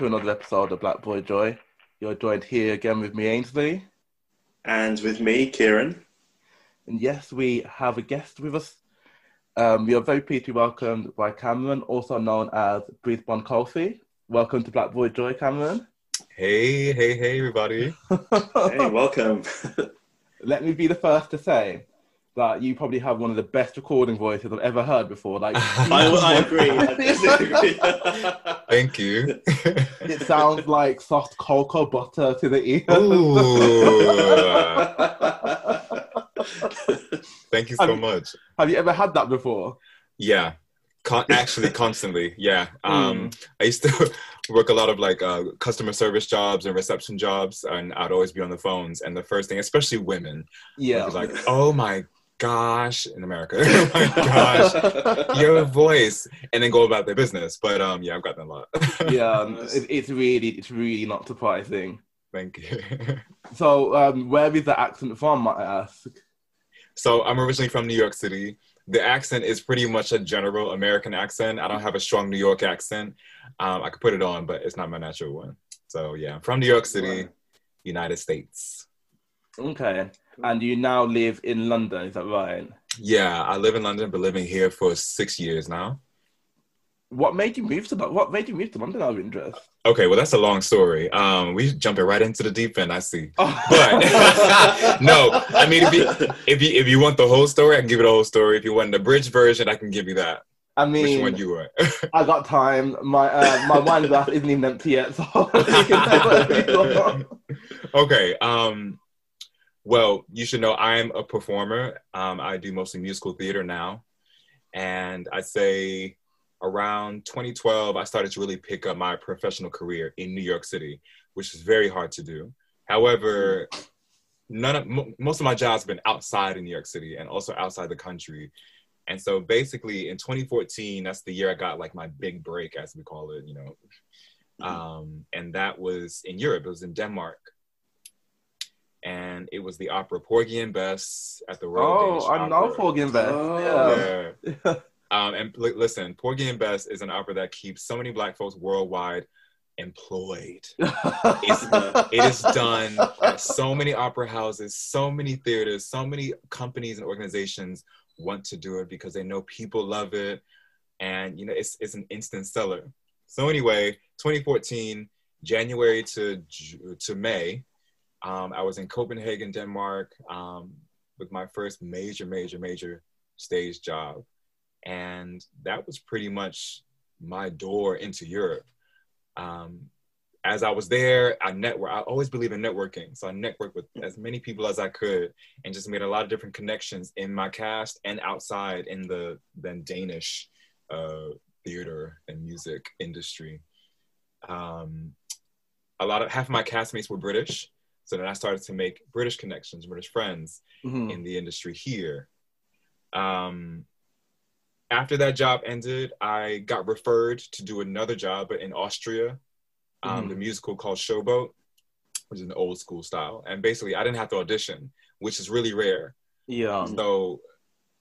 welcome to another episode of Black Boy Joy. You're joined here again with me, Ainsley. And with me, Kieran. And yes, we have a guest with us. Um, we are very pleased to be welcomed by Cameron, also known as Bruce Boncosi. Welcome to Black Boy Joy, Cameron. Hey, hey, hey, everybody. hey, welcome. Let me be the first to say that you probably have one of the best recording voices I've ever heard before. Like, I, I agree. I agree. Thank you. it sounds like soft cocoa butter to the ear. Thank you so have much. have you ever had that before? Yeah, Con- actually constantly. Yeah. Um, mm. I used to work a lot of like uh, customer service jobs and reception jobs, and I'd always be on the phones. And the first thing, especially women, yeah, was like, "Oh my gosh in America. oh my gosh, your voice, and then go about their business. But um, yeah, I've gotten a lot. yeah, um, it, it's really, it's really not surprising. Thank you. so, um, where is the accent from? Might I ask? So I'm originally from New York City. The accent is pretty much a general American accent. I don't have a strong New York accent. Um, I could put it on, but it's not my natural one. So yeah, I'm from New York City, United States. Okay. And you now live in London, is that right? Yeah, I live in London, but living here for six years now. What made you move to What made you move to London? Out of interest. Okay, well that's a long story. Um, we jumping right into the deep end. I see. Oh. But no, I mean, if you, if you if you want the whole story, I can give you the whole story. If you want the bridge version, I can give you that. I mean, which one you want? I got time. My uh, my wine glass isn't even empty yet, so Okay. Um, well, you should know I'm a performer. Um, I do mostly musical theater now. And I'd say around 2012, I started to really pick up my professional career in New York City, which is very hard to do. However, none of m- most of my jobs have been outside of New York City and also outside the country. And so basically in 2014, that's the year I got like my big break, as we call it, you know. Um, and that was in Europe, it was in Denmark and it was the opera Porgy and Bess at the Royal Oh, Danish I Opera. know Porgy and Bess. Oh. Yeah. yeah. um, and l- listen, Porgy and Bess is an opera that keeps so many Black folks worldwide employed. it is done at so many opera houses, so many theaters, so many companies and organizations want to do it because they know people love it, and you know it's it's an instant seller. So anyway, 2014, January to to May, um, I was in Copenhagen, Denmark, um, with my first major, major, major stage job. And that was pretty much my door into Europe. Um, as I was there, I network. I always believe in networking, so I networked with as many people as I could, and just made a lot of different connections in my cast and outside in the then Danish uh, theater and music industry. Um, a lot of half of my castmates were British, so then I started to make British connections, British friends mm-hmm. in the industry here. Um, after that job ended, I got referred to do another job in Austria, um, mm-hmm. the musical called Showboat, which is an old school style. And basically, I didn't have to audition, which is really rare. Yeah. So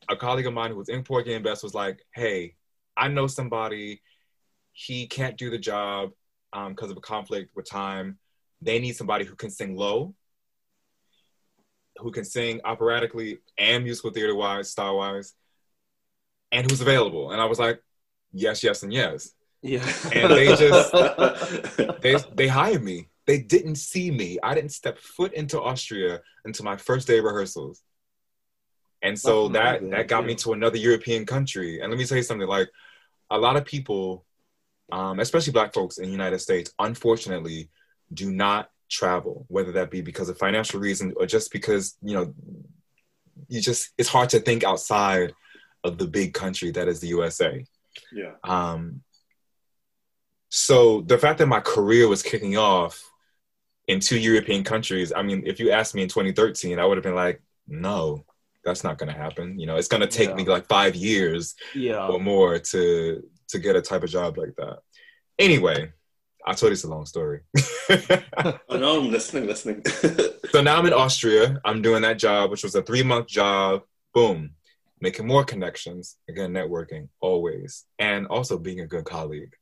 a colleague of mine who was in Porgy and Bess was like, "Hey, I know somebody. He can't do the job because um, of a conflict with time they need somebody who can sing low, who can sing operatically and musical theater wise, style wise, and who's available. And I was like, yes, yes, and yes. Yeah. And they just they they hired me. They didn't see me. I didn't step foot into Austria until my first day of rehearsals. And so That's that that got me to another European country. And let me tell you something, like a lot of people, um, especially black folks in the United States, unfortunately, do not travel, whether that be because of financial reasons or just because, you know, you just, it's hard to think outside of the big country that is the USA. Yeah. Um, so the fact that my career was kicking off in two European countries, I mean, if you asked me in 2013, I would have been like, no, that's not going to happen. You know, it's going to take yeah. me like five years yeah. or more to to get a type of job like that. Anyway, I told you it's a long story. oh, no, I'm listening, listening. so now I'm in Austria. I'm doing that job, which was a three month job. Boom. Making more connections. Again, networking always. And also being a good colleague.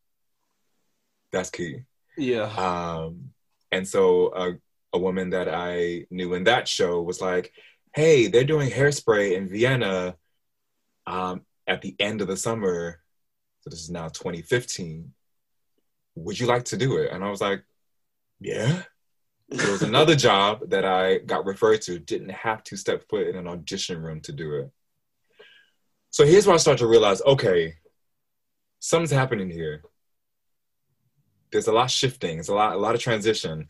That's key. Yeah. Um, and so a, a woman that I knew in that show was like, "Hey, they're doing hairspray in Vienna um, at the end of the summer. So this is now 2015. Would you like to do it?" And I was like, "Yeah." There was another job that I got referred to. Didn't have to step foot in an audition room to do it. So here's where I start to realize, okay, something's happening here there's a lot shifting. It's a lot, a lot of transition.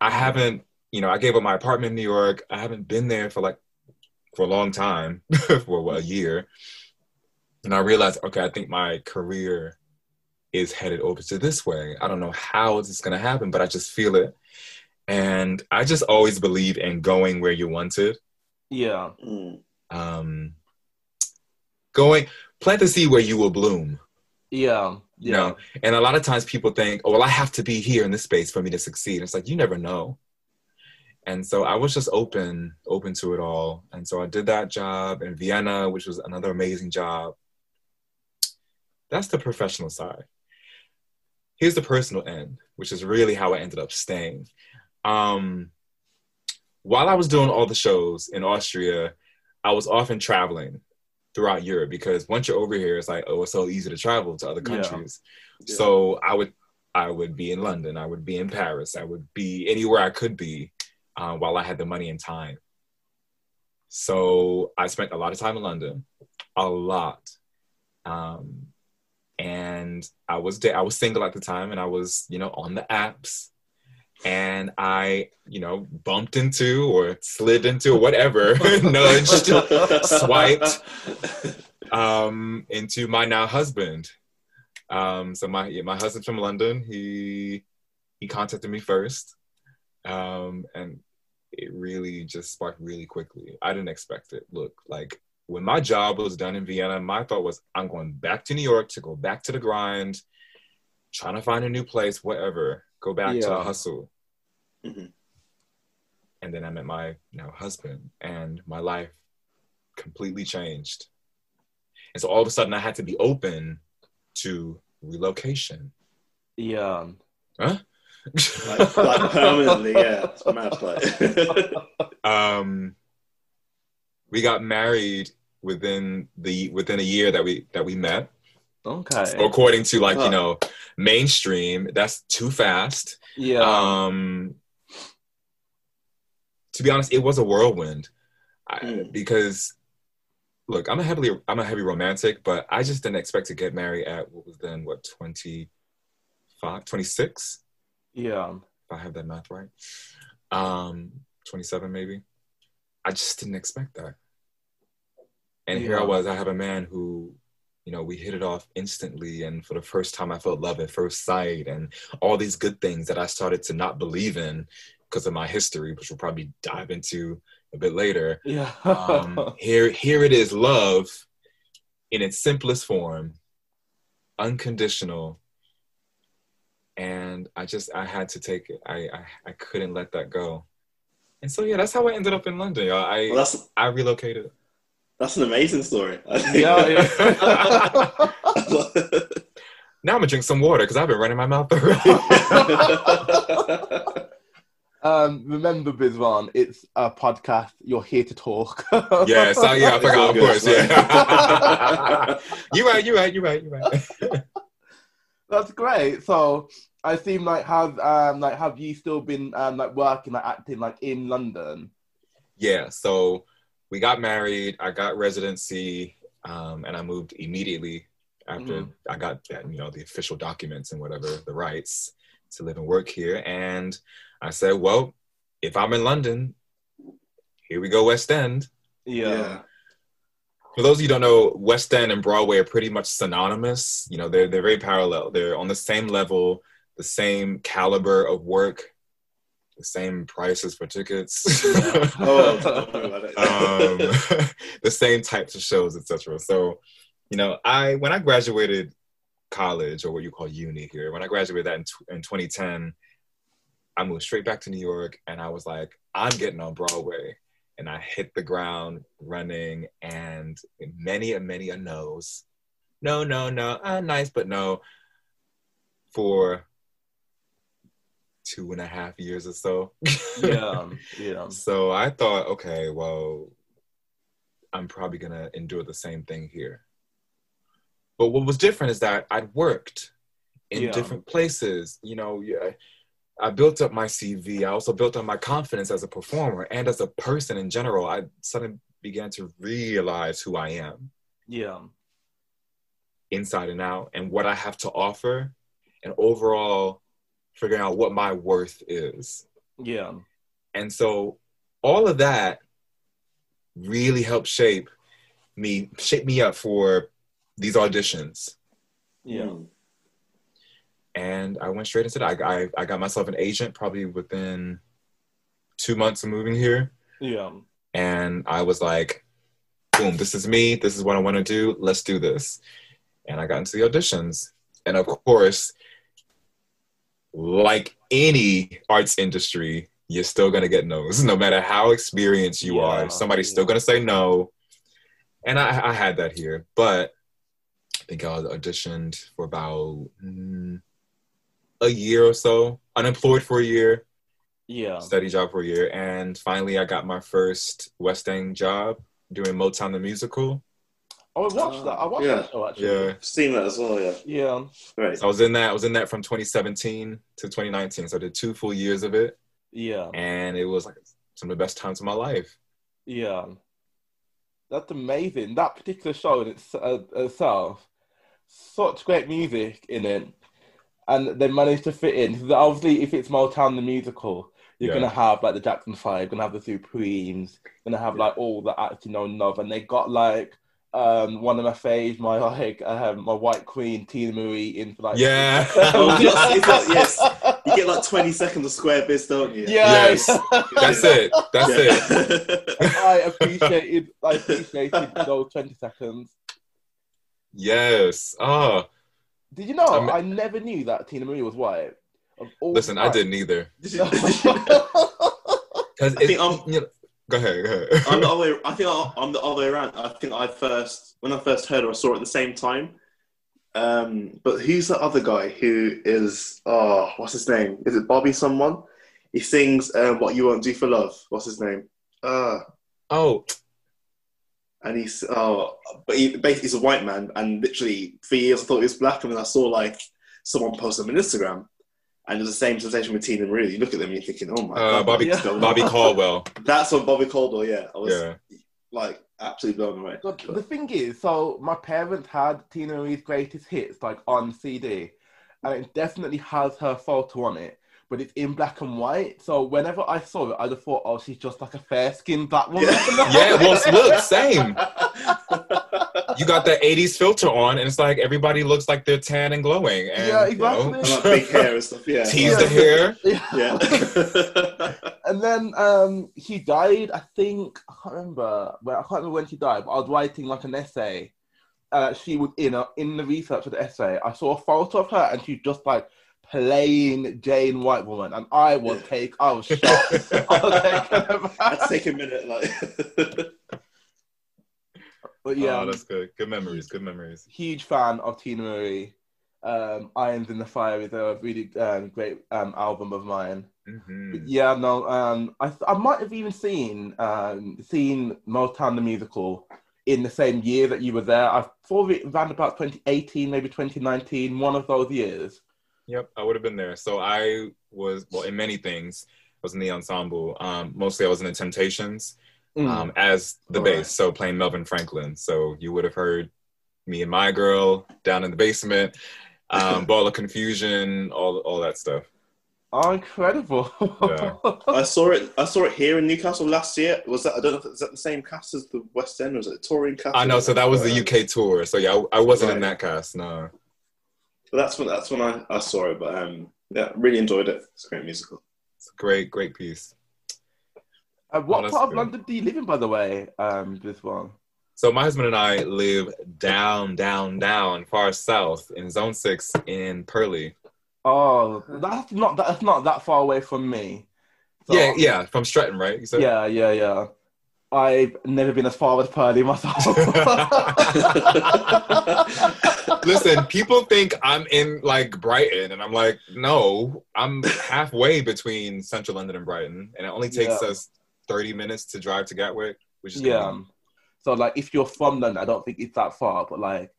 I haven't, you know, I gave up my apartment in New York. I haven't been there for like for a long time, for a year. And I realized, okay, I think my career is headed over to this way. I don't know how it's going to happen, but I just feel it. And I just always believe in going where you wanted. Yeah. Mm. Um, going, plant the seed where you will bloom. Yeah. You Yeah. know, and a lot of times people think, oh, well, I have to be here in this space for me to succeed. It's like, you never know. And so I was just open, open to it all. And so I did that job in Vienna, which was another amazing job. That's the professional side. Here's the personal end, which is really how I ended up staying. Um, while I was doing all the shows in Austria, I was often traveling throughout Europe because once you're over here, it's like, oh, it's so easy to travel to other Yeah. countries. Yeah. So I would I would be in London, I would be in Paris, I would be anywhere I could be uh, while I had the money and time. So I spent a lot of time in London, a lot, um, and I was I was single at the time, and I was you know on the apps, and I you know bumped into or slid into or whatever, nudged, swiped um, into my now husband. Um, so my my husband's from London. He he contacted me first, um, and it really just sparked really quickly. I didn't expect it. Look, like when my job was done in Vienna, my thought was I'm going back to New York to go back to the grind, trying to find a new place, whatever. Go back to the Yeah. hustle. Mhm. And then I met my now husband, and my life completely changed. And so all of a sudden, I had to be open to relocation. Yeah. Huh? like, like permanently, yeah. It's mad. Like, um, we got married within the within a year that we that we met. Okay. According to like Huh. you know mainstream, that's too fast. Yeah. Um, to be honest, it was a whirlwind I, Mm. because look, I'm a heavily I'm a heavy romantic, but I just didn't expect to get married at what was then what 25, 26, yeah. if I have that math right. Um, 27 maybe. I just didn't expect that. And here I was, I have a man who, you know, we hit it off instantly. And for the first time, I felt love at first sight and all these good things that I started to not believe in because of my history, which we'll probably dive into a bit later. Yeah. Um, here, here it is love in its simplest form, unconditional. And I just, I had to take it. I, I, I couldn't let that go. And so, yeah, that's how I ended up in London. Y'all. I, well, that's I relocated. that's an amazing story. Yeah. yeah. Now I'm gonna drink some water because I've been running my mouth already. um, remember, Bizwan, it's a podcast. You're here to talk. yeah, so yeah, I forgot, of course, yeah. you're right, you're right, you're right, you're right. That's great. So I seem like have um like have you still been um like working like acting like in London? Yeah, so we got married. I got residency, um, and I moved immediately after Mhm. I got that, you know, the official documents and whatever the rights to live and work here. And I said, well, if I'm in London, here we go, West End. yeah. For those of you who don't know, West End and Broadway are pretty much synonymous. You know, they're they're very parallel. They're on the same level, the same caliber of work, the same prices for tickets. Oh, don't worry about it. um, the same types of shows, etc. So, you know, I when I graduated college or what you call uni here, when I graduated that in, tw- in 2010, I moved straight back to New York, and I was like, I'm getting on Broadway, and I hit the ground running, and many and many a no's, no, no, no, uh, nice, but no, for two and a half years or so. Yeah, yeah, so I thought, okay, well, I'm probably gonna endure the same thing here. But what was different is that I'd worked in Yeah. different places. You know, yeah, I built up my CV. I also built up my confidence as a performer and as a person in general. I suddenly began to realize who I am yeah, inside and out and what I have to offer and overall figuring out what my worth is. yeah, And so all of that really helped shape me, shape me up for these auditions. yeah, Mm. And I went straight into that. I, I, I got myself an agent probably within two months of moving here. yeah, And I was like, boom, this is me. This is what I want to do. Let's do this. And I got into the auditions. And of course, like any arts industry, you're still going to get no's. No matter how experienced you Yeah, are, somebody's yeah. still going to say no. And I, I had that here. But I think I was auditioned for about mm, a year or so, unemployed for a year yeah. steady job for a year, and finally I got my first West End job doing Motown the musical. Oh, I watched that. I watched Yeah. that show actually. Yeah, I've seen that as well, yeah. Yeah, Right. so I was in that. I was in that from 2017 to 2019. So I did two full years of it, yeah, and it was like some of the best times of my life. yeah. That's amazing. That particular show in its, uh, itself, such great music in it, and they managed to fit in. Obviously, if it's Motown the musical, you're Yeah. gonna have like the Jackson Five, you're gonna have the Supremes, you're gonna have like all the acts you know and love, and they got like um one of my faves, my like um, my White Queen Teena Marie in for like Yeah. Oh, yes, it's like- yes. You get like 20 seconds of square biz, don't you? Yeah. Yes. That's it. That's it. it. I appreciated I appreciated those twenty seconds. Yes. Oh, Did you know I mean- I never knew that Teena Marie was white? Of all listen, I didn't either. Because I think I'm- you know, go ahead. Go ahead. I'm the other way, I think I- I'm the other way around. I think I first, when I first heard her, I saw it at the same time. Um, but who's the other guy who is, oh, what's his name? Is it Bobby someone? He sings um, What You Won't Do for Love. What's his name? Uh, oh, and he's, oh, but he basically he's a white man. And literally, for years, I thought he was black. And then I saw like someone post him on Instagram. And it was the same sensation with Teena Marie. You look at them and you're thinking, oh my uh, God. Bobby what's going on? Bobby Caldwell. That's on Bobby Caldwell, yeah. I was Yeah. like absolutely blown away. God, the thing is, so my parents had Teena Marie's greatest hits like on CD, and it definitely has her photo on it, but it's in black and white. So whenever I saw it, I just thought, oh, she's just like a fair skinned black woman. Yeah, well, look, same. you got that 80s filter on and it's like everybody looks like they're tan and glowing and Yeah, you know, like big hair and stuff, yeah. tease the hair Yeah. And then um, she died. I think I can't remember. Well, I can't remember when she died. But I was writing like an essay. Uh, she was in a, in the research of the essay. I saw a photo of her, and she's just like plain Jane white woman, and I was Yeah. take. I was shocked. I was taken. I'd take a minute, like. But yeah, oh that's good good memories good memories huge fan of Teena Marie. Um, Irons in the Fire is a really um, great um, album of mine. hmm yeah, no, um, I I might have even seen um, seen Motown the musical in the same year that you were there. I thought it around about 2018, maybe 2019, one of those years. yep i would have been there so i was well in many things I was in the ensemble um, mostly i was in the temptations Mm. um, as the Alright. bass so playing melvin franklin so you would have heard me and my girl down in the basement um, ball of confusion all, all that stuff oh, incredible! Yeah. I saw it. I saw it here in Newcastle last year. Was that? I don't know. if Is that the same cast as the West End, or was it a touring cast? i know so that was the uk tour so yeah i, I wasn't in that cast no But that's when that's when I, I saw it. But um, yeah, really enjoyed it. It's a great musical. it's a great great piece Uh, what Oh, part of good. London do you live in, by the way? Um, this one. So my husband and I live down, down, down, far south in Zone Six in Purley. Oh, that's not that's not that far away from me. So- yeah, yeah, from Streatham, right? Said? yeah, yeah, yeah. I've never been as far as Purley myself. Listen, people think I'm in like Brighton, and I'm like, no, I'm halfway between Central London and Brighton, and it only takes Yeah. us 30 minutes to drive to Gatwick, which is Yeah. convenient. So like, if you're from London, I don't think it's that far, but like,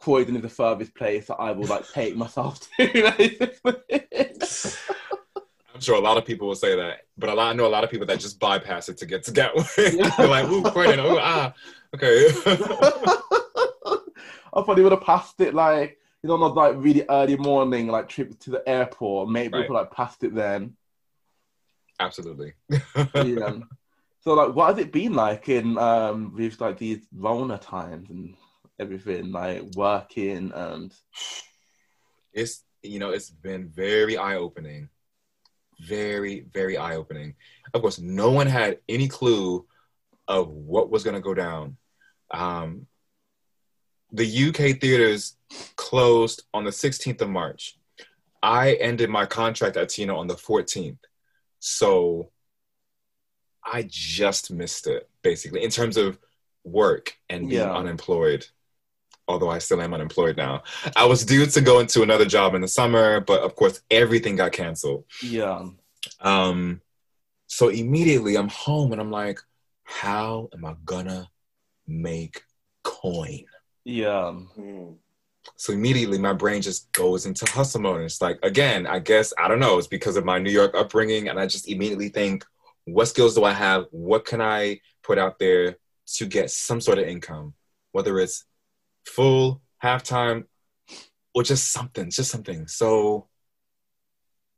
Croydon is the furthest place that I will like take myself to. I'm sure a lot of people will say that, but a lot I know a lot of people that just bypass it to get to Gatwick. Yeah. They're like, ooh, Croydon, ooh, ah, okay. I probably would have passed it like you know, not like really early morning like trip to the airport. Maybe Right. people like passed it then. Absolutely. Yeah. so like, what has it been like in um with like these Rona times and everything, like working and it's you know it's been very eye opening very very eye opening of course no one had any clue of what was going to go down. Um, the uk theaters closed on the 16th of march. I ended my contract at Tina on the 14th so i just missed it basically in terms of work and being Yeah. unemployed although I still am unemployed now. I was due to go into another job in the summer, but of course everything got canceled. yeah, Um, so immediately I'm home and I'm like, how am I gonna make coin? yeah, Hmm. So immediately my brain just goes into hustle mode. And it's like, again, I guess, I don't know, it's because of my New York upbringing. And I just immediately think, what skills do I have? What can I put out there to get some sort of income? Whether it's full, halftime, or just something, just something. So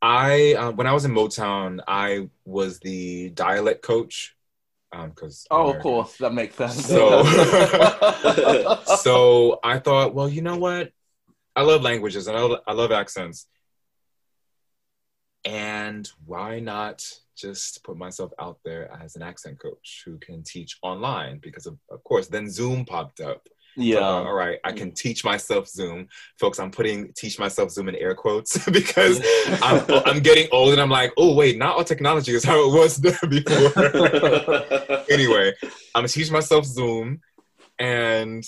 I, uh, when I was in Motown, I was the dialect coach. Um, because Oh, of course, that makes sense. So- so I thought, well, you know what? I love languages and I love, I love accents. And why not just put myself out there as an accent coach who can teach online? Because of, of course, then Zoom popped up. So, yeah, all right, I can teach myself Zoom, folks. I'm putting teach myself Zoom in air quotes because I'm, I'm getting old and I'm like, oh wait, not all technology is how it was before. anyway, I'm gonna teach myself Zoom and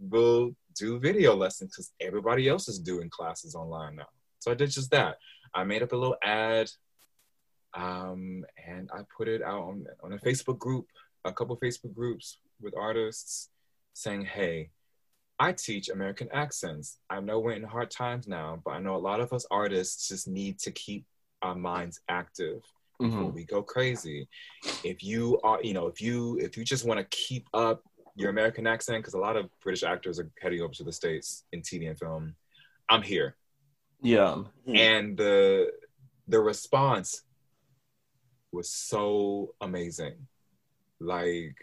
we'll do video lessons because everybody else is doing classes online now. So I did just that. I made up a little ad um, and I put it out on, on a Facebook group, a couple Facebook groups with artists saying, hey, I teach American accents. I know we're in hard times now, but I know a lot of us artists just need to keep our minds active before Mhm. we go crazy. If you are, you know, if you if you just want to keep up your American accent, because a lot of British actors are heading over to the states in TV and film, I'm here, yeah, Hmm. and the the response was so amazing. Like,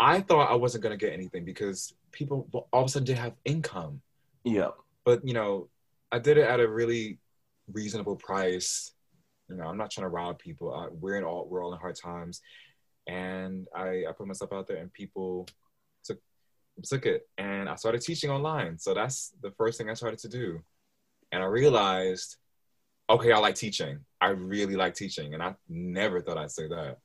I thought I wasn't gonna get anything because people all of a sudden didn't have income yeah, but you know, I did it at a really reasonable price. You know, I'm not trying to rob people. I, we're in all we're all in hard times, and I I put myself out there, and people took took it, and I started teaching online. So that's the first thing I started to do, and I realized, okay, I like teaching. I really like teaching, and I never thought I'd say that.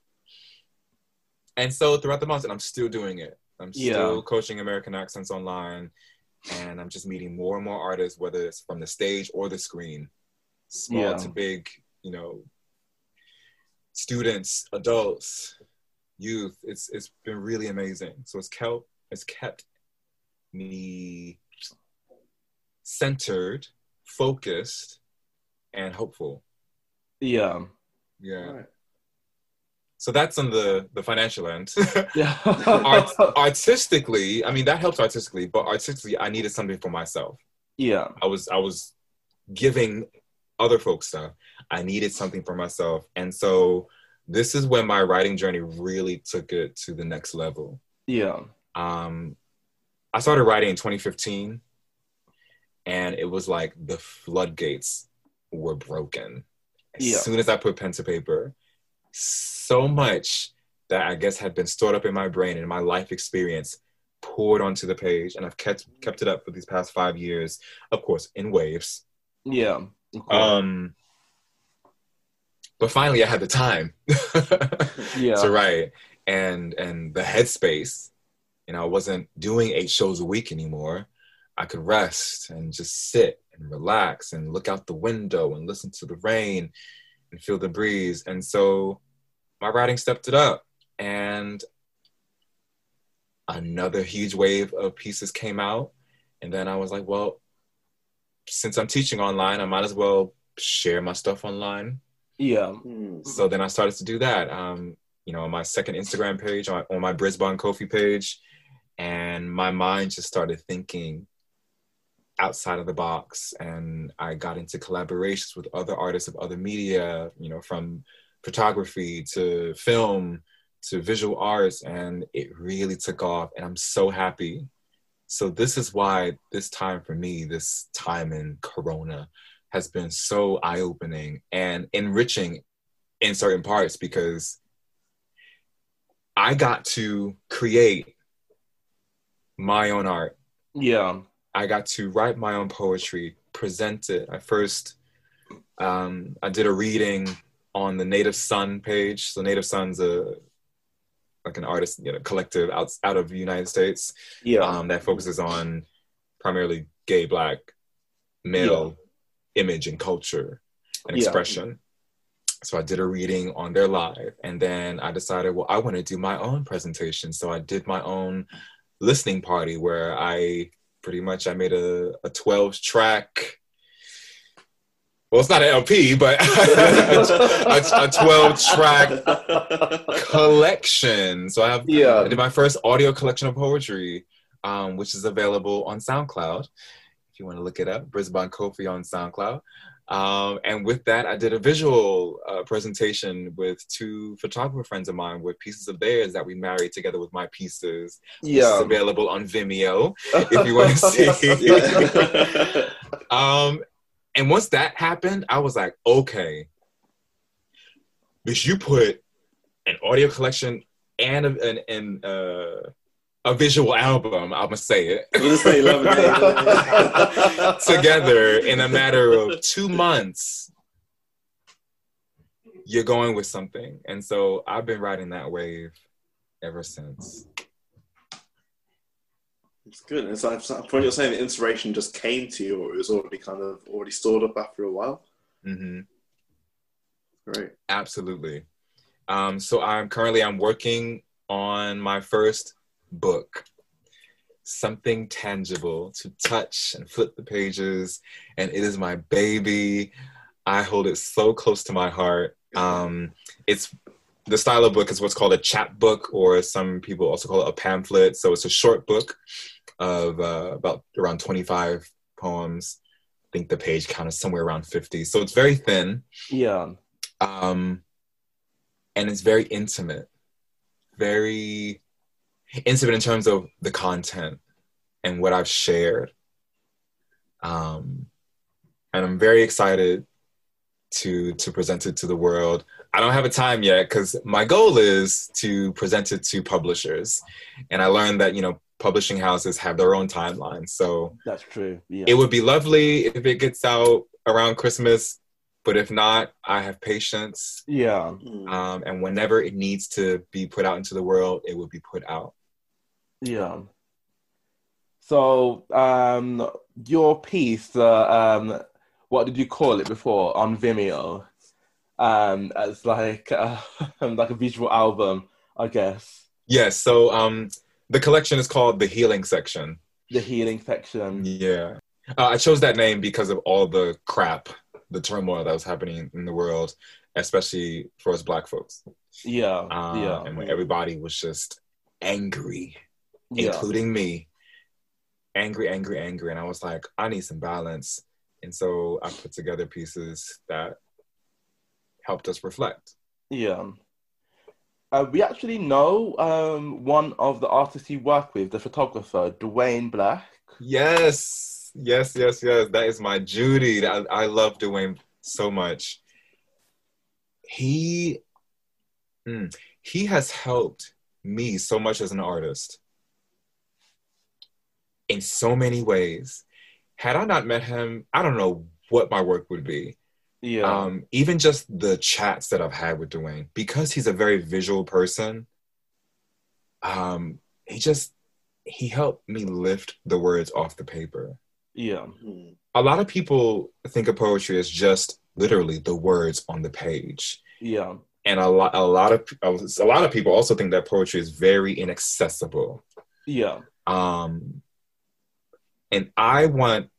And so throughout the months, and I'm still doing it. I'm Yeah. still coaching American accents online and I'm just meeting more and more artists, whether it's from the stage or the screen, small Yeah. to big, you know, students, adults, youth. It's it's been really amazing. So it's kept it's kept me centered, focused, and hopeful. yeah, Yeah. Right. So that's on the the financial end. yeah. Art, artistically, I mean that helps artistically, but artistically, I needed something for myself. yeah, I was I was giving other folks stuff. I needed something for myself, and so this is when my writing journey really took it to the next level. yeah, Um, I started writing in 2015, and it was like the floodgates were broken as Yeah. soon as I put pen to paper. So much that I guess had been stored up in my brain and my life experience poured onto the page, and I've kept kept it up for these past five years. Of course, in waves. yeah. Um, but finally, I had the time yeah, to write and and the headspace. You know, I wasn't doing eight shows a week anymore. I could rest and just sit and relax and look out the window and listen to the rain and feel the breeze. And so my writing stepped it up. And another huge wave of pieces came out. And then I was like, well, since I'm teaching online, I might as well share my stuff online. Yeah. Hmm. So then I started to do that. Um, you know, on my second Instagram page, on, on my Brisbane Kofi page, and my mind just started thinking outside of the box, and I got into collaborations with other artists of other media. You know, from photography to film to visual arts, and it really took off. And I'm so happy. So this is why this time for me, this time in Corona, has been so eye-opening and enriching in certain parts because I got to create my own art. Yeah. I got to write my own poetry, present it. I first um, I did a reading on the Native Son page. So Native Son's a like an artist, you know, collective out out of the United States Yeah. um, that focuses on primarily gay black male image and culture and Yeah. expression. So I did a reading on their live, and then I decided, well, I want to do my own presentation. So I did my own listening party where I pretty much I made a, a 12 track. Well, it's not an LP, but a, a 12 track collection. So I have I did my first audio collection of poetry, um, which is available on SoundCloud. If you want to look it up, Brisbane Kofi on SoundCloud. Um, and with that, I did a visual uh, presentation with two photographer friends of mine with pieces of theirs that we married together with my pieces. Yeah. available on Vimeo if you want to see. Um, and once that happened, I was like, okay, bitch, you put an audio collection and a, an, an, uh, a visual album, I'm gonna say it, say lemonade. together in a matter of two months. You're going with something. And so I've been riding that wave ever since. It's good. It's like from you're saying, the inspiration just came to you, or it was already kind of already stored up after a while. Mm-hmm. Great. Absolutely. Um, so I'm currently I'm working on my first book, something tangible to touch and flip the pages, and it is my baby. I hold it so close to my heart. Um, it's the style of book is what's called a chapbook, or some people also call it a pamphlet. So it's a short book of uh, about around 25 poems. I think the page count is somewhere around 50. So it's very thin Yeah. um, and it's very intimate, very intimate in terms of the content and what I've shared. Um, and I'm very excited to to present it to the world. I don't have a time yet because my goal is to present it to publishers, and I learned that you know publishing houses have their own timeline. So That's true. Yeah. it would be lovely if it gets out around Christmas, but if not, I have patience. yeah. Mm. Um, and whenever it needs to be put out into the world, it will be put out. Yeah. So, um, your piece, uh, um, what did you call it before on Vimeo? Um, as like uh, like a visual album, I guess. Yes. So um, the collection is called the Healing Section. The healing section. Yeah. Uh, I chose that name because of all the crap, the turmoil that was happening in the world, especially for us Black folks. Yeah. Uh, yeah. And when everybody was just angry, Yeah. including me. Angry, angry, angry. And I was like, I need some balance. And so I put together pieces that helped us reflect. Yeah. Uh, we actually know um, one of the artists you work with, the photographer, Dwayne Black. Yes, yes, yes, yes. That is my Judy. I, I love Dwayne so much. He, mm, he has helped me so much as an artist in so many ways. Had I not met him, I don't know what my work would be. Yeah. Um, even just the chats that I've had with Dwayne, because he's a very visual person, um, he just he helped me lift the words off the paper. Yeah. Hmm. A lot of people think of poetry as just literally the words on the page. Yeah. And a lot, a lot of, a lot of people also think that poetry is very inaccessible. Yeah. Um, and I want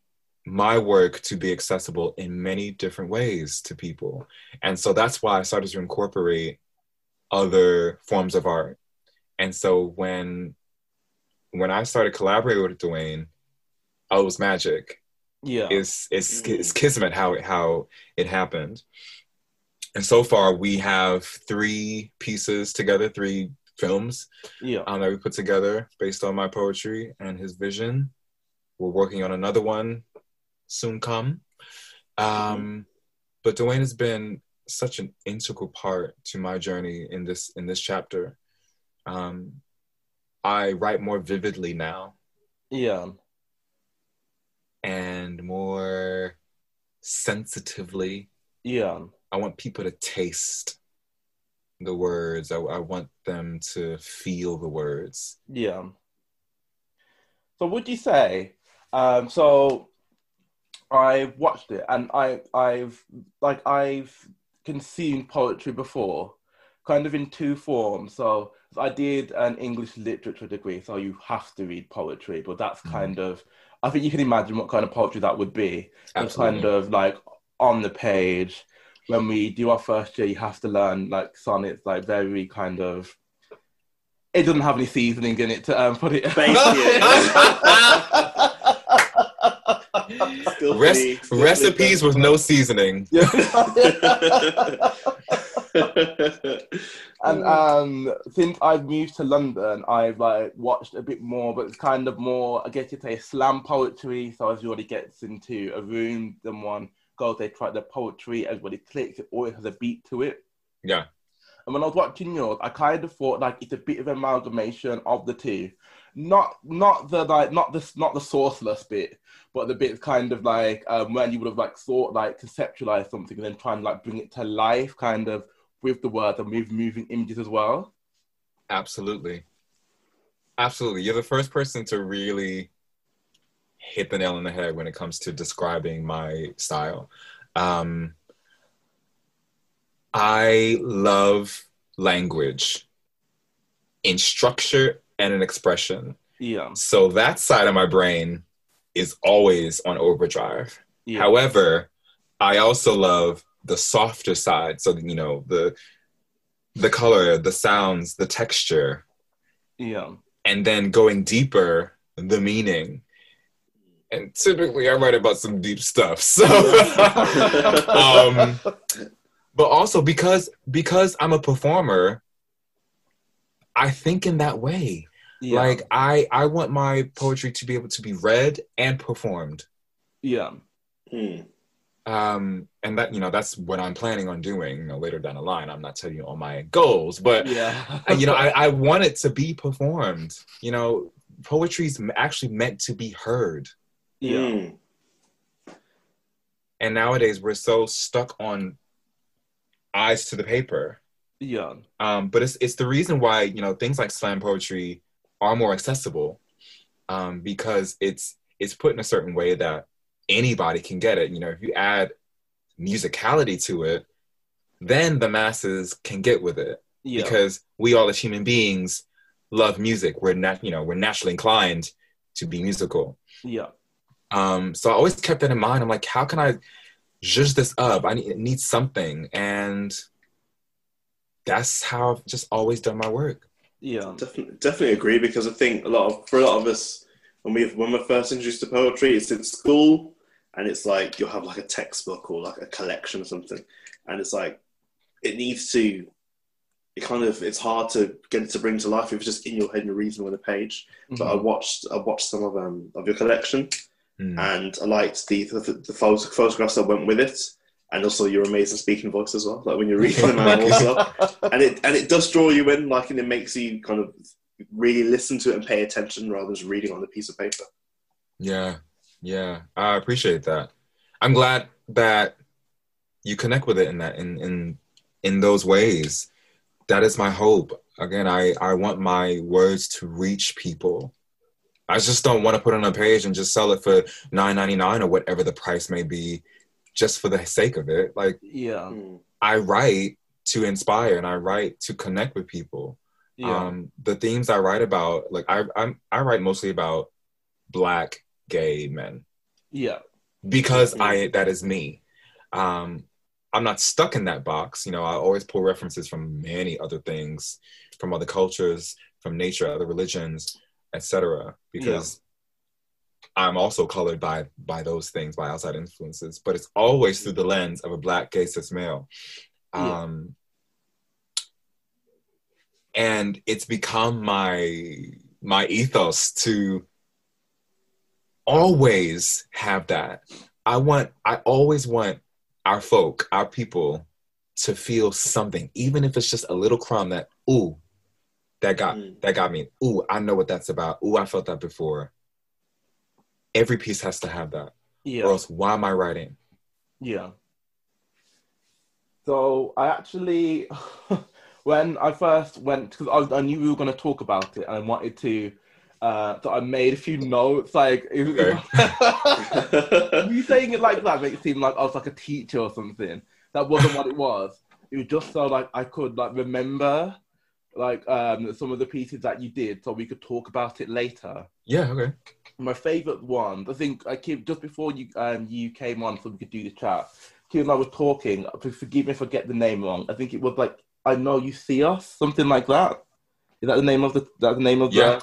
my work to be accessible in many different ways to people. And so that's why I started to incorporate other forms of art. And so when when I started collaborating with Dwayne, oh, it was magic. Yeah. It's it's Mhm. it's kismet how it how it happened. And so far we have three pieces together, three films Yeah. um, that we put together based on my poetry and his vision. We're working on another one soon come. Um, but Dwayne has been such an integral part to my journey in this in this chapter. Um, I write more vividly now Yeah. and more sensitively. Yeah. I want people to taste the words. I, I want them to feel the words. Yeah. So would you say, um, so I've watched it and I, I've, like, I've consumed poetry before, kind of in two forms. So I did an English literature degree, so you have to read poetry, but that's Mhm. kind of, I think you can imagine what kind of poetry that would be. It's kind of like on the page. When we do our first year, you have to learn like sonnets, like very kind of. It doesn't have any seasoning in it to um, put it. Still Rec- pretty- still recipes with no seasoning. Yeah. and um, since I've moved to London, I've like watched a bit more, but it's kind of more, I guess you'd say, slam poetry. So everybody gets into a room, someone goes, they try the poetry, everybody clicks, it always has a beat to it. Yeah. And when I was watching yours, I kind of thought like it's a bit of amalgamation of the two. Not not the like not this not the sourceless bit, but the bit kind of like um, when you would have like thought like conceptualized something and then try and like bring it to life, kind of with the words and with moving images as well. Absolutely. Absolutely. You're the first person to really hit the nail on the head when it comes to describing my style. Um, I love language in structure and an expression. Yeah, So that side of my brain is always on overdrive. yeah, However, I also love the softer side. So you know the the color, the sounds, the texture, yeah, and then going deeper, the meaning. And typically, I write about some deep stuff. So, um, but also because because I'm a performer, I think in that way. yeah, Like I I want my poetry to be able to be read and performed. yeah, Hmm. um and that you know that's what i'm planning on doing you know later down the line i'm not telling you all my goals but yeah, I- you know I, I want it to be performed you know poetry's m- actually meant to be heard yeah, Hmm. and nowadays we're so stuck on eyes to the paper yeah, um but it's it's the reason why you know things like slam poetry are more accessible um because it's it's put in a certain way that anybody can get it. You know if you add musicality to it then the masses can get with it. Yeah, because we all as human beings love music. We're not you know we're naturally inclined to be musical. Yeah, um so i always kept that in mind. I'm like how can i zhuzh this up? I need, it needs something. And that's how i've just always done my work yeah, Definitely, definitely agree because I think a lot of for a lot of us when we when we're first introduced to poetry, it's in school and it's like you'll have like a textbook or like a collection or something, and it's like it needs to. It kind of it's hard to get it to bring to life if it's just in your head and you're reading on a page. But I watched I watched some of um of your collection Mm. and I liked the the, the photo- photographs that went with it, and also your amazing speaking voice as well. Like when you're reading them out also. And it and it does draw you in, like, and it makes you kind of really listen to it and pay attention rather than just reading on a piece of paper. yeah. Yeah. I appreciate that. I'm glad that you connect with it in that in in in those ways. That is my hope. Again i i want my words to reach people. I just don't want to put it on a page and just sell it for nine ninety nine or whatever the price may be, just for the sake of it. Like Yeah. Mm. I write to inspire and I write to connect with people. Yeah. Um, the themes I write about, like I I'm, I write mostly about black gay men yeah. because Mhm. I that is me. Um, I'm not stuck in that box. You know, I always pull references from many other things, from other cultures, from nature, other religions, etc. Because I'm also colored by by those things, by outside influences. But it's always through the lens of a black gay cis male. Yeah. Um, and it's become my my ethos to always have that. I want I always want our folk, our people to feel something, even if it's just a little crumb that, ooh, that got Mm. that got me. Ooh, I know what that's about. Ooh, I felt that before. Every piece has to have that. Or else why am I writing? Yeah. So I actually, when I first went, because I, I knew we were going to talk about it, and I wanted to, uh, so I made a few notes. Like, it, you saying it like that makes it seem like I was like a teacher or something. That wasn't what it was. It was just so like I could like remember, like um some of the pieces that you did, so we could talk about it later. Yeah, okay. My favorite one, I think, I keep just before you um you came on, so we could do the chat. Kim and I were talking. Forgive me if I get the name wrong. I think it was like I know you see us, something like that. Is that the name of the? That the name of Yeah.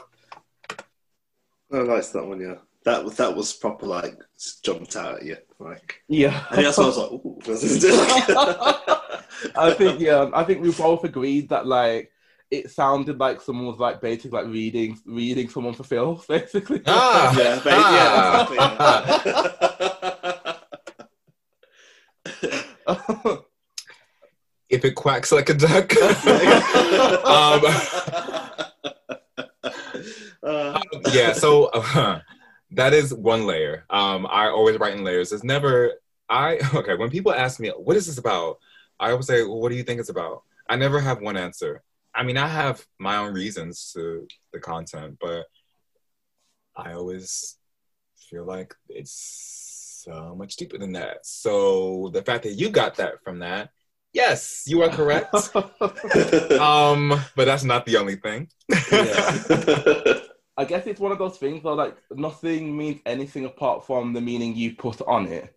I liked that one, yeah. That was that was proper like jumped out at you, like. Yeah. I think that's what I was like. Ooh, was this I think yeah. I think we both agreed that like it sounded like someone was like basically like reading reading someone for filth, basically. Ah. yeah, but, yeah, exactly. If it quacks like a duck. um, Uh, yeah, so uh, that is one layer. Um, I always write in layers. It's never I okay. When people ask me what is this about, I always say, well, "What do you think it's about?" I never have one answer. I mean, I have my own reasons to the content, but I always feel like it's so much deeper than that. So the fact that you got that from that, yes, you are correct. um, but that's not the only thing. Yeah. I guess it's one of those things where like nothing means anything apart from the meaning you put on it.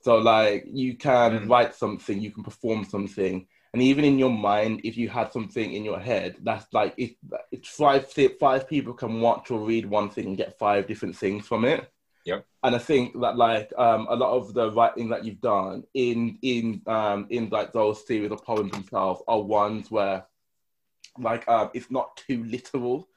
So like you can Mm. write something, you can perform something, and even in your mind, if you had something in your head, that's like it. It's five five people can watch or read one thing and get five different things from it. Yep. And I think that like um, a lot of the writing that you've done in in um, in like those series of poems themselves are ones where like um, it's not too literal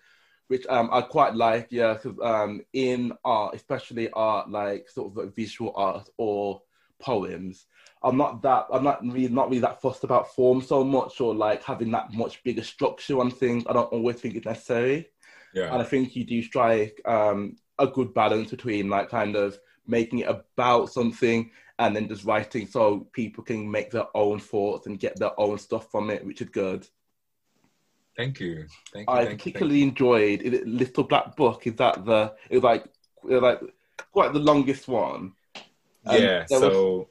which um, I quite like, yeah, because um, in art, especially art like sort of like visual art or poems, I'm not that I'm not really not really that fussed about form so much or like having that much bigger structure on things. I don't always think it's necessary, Yeah. and I think you do strike um, a good balance between like kind of making it about something and then just writing so people can make their own thoughts and get their own stuff from it, which is good. Thank you. Thank you. I thank you, particularly enjoyed is it Little Black Book. Is that the it was like it was like quite the longest one. Um, Yeah. So,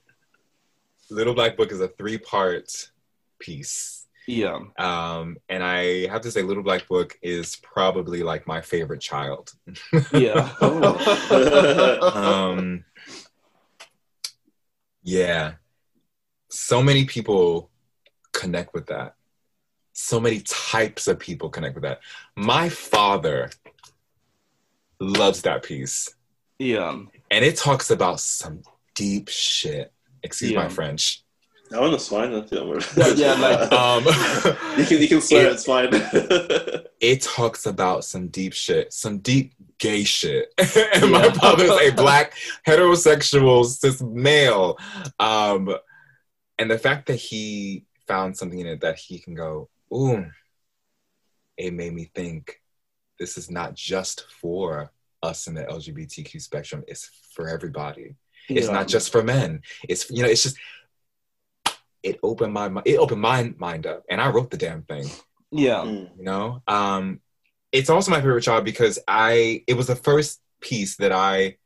Little Black Book is a three-part piece, Yeah, um, and I have to say, Little Black Book is probably like my favorite child. yeah. um, yeah. So many people connect with that. So many types of people connect with that. My father loves that piece. yeah, and it talks about some deep shit. Excuse my French. that one is fine. I don't worry. Yeah, yeah, like- Um, you can you can swear It- it's fine. it talks about some deep shit, some deep gay shit. and my father's a black heterosexual cis male. Um, and the fact that he found something in it that he can go, ooh, it made me think this is not just for us in the LGBTQ spectrum, it's for everybody. It's yeah. not just for men. It's you know, it's just it opened my mi- it opened my mind up, and I wrote the damn thing. yeah, Mm. You know, um, it's also my favorite job because I it was the first piece that I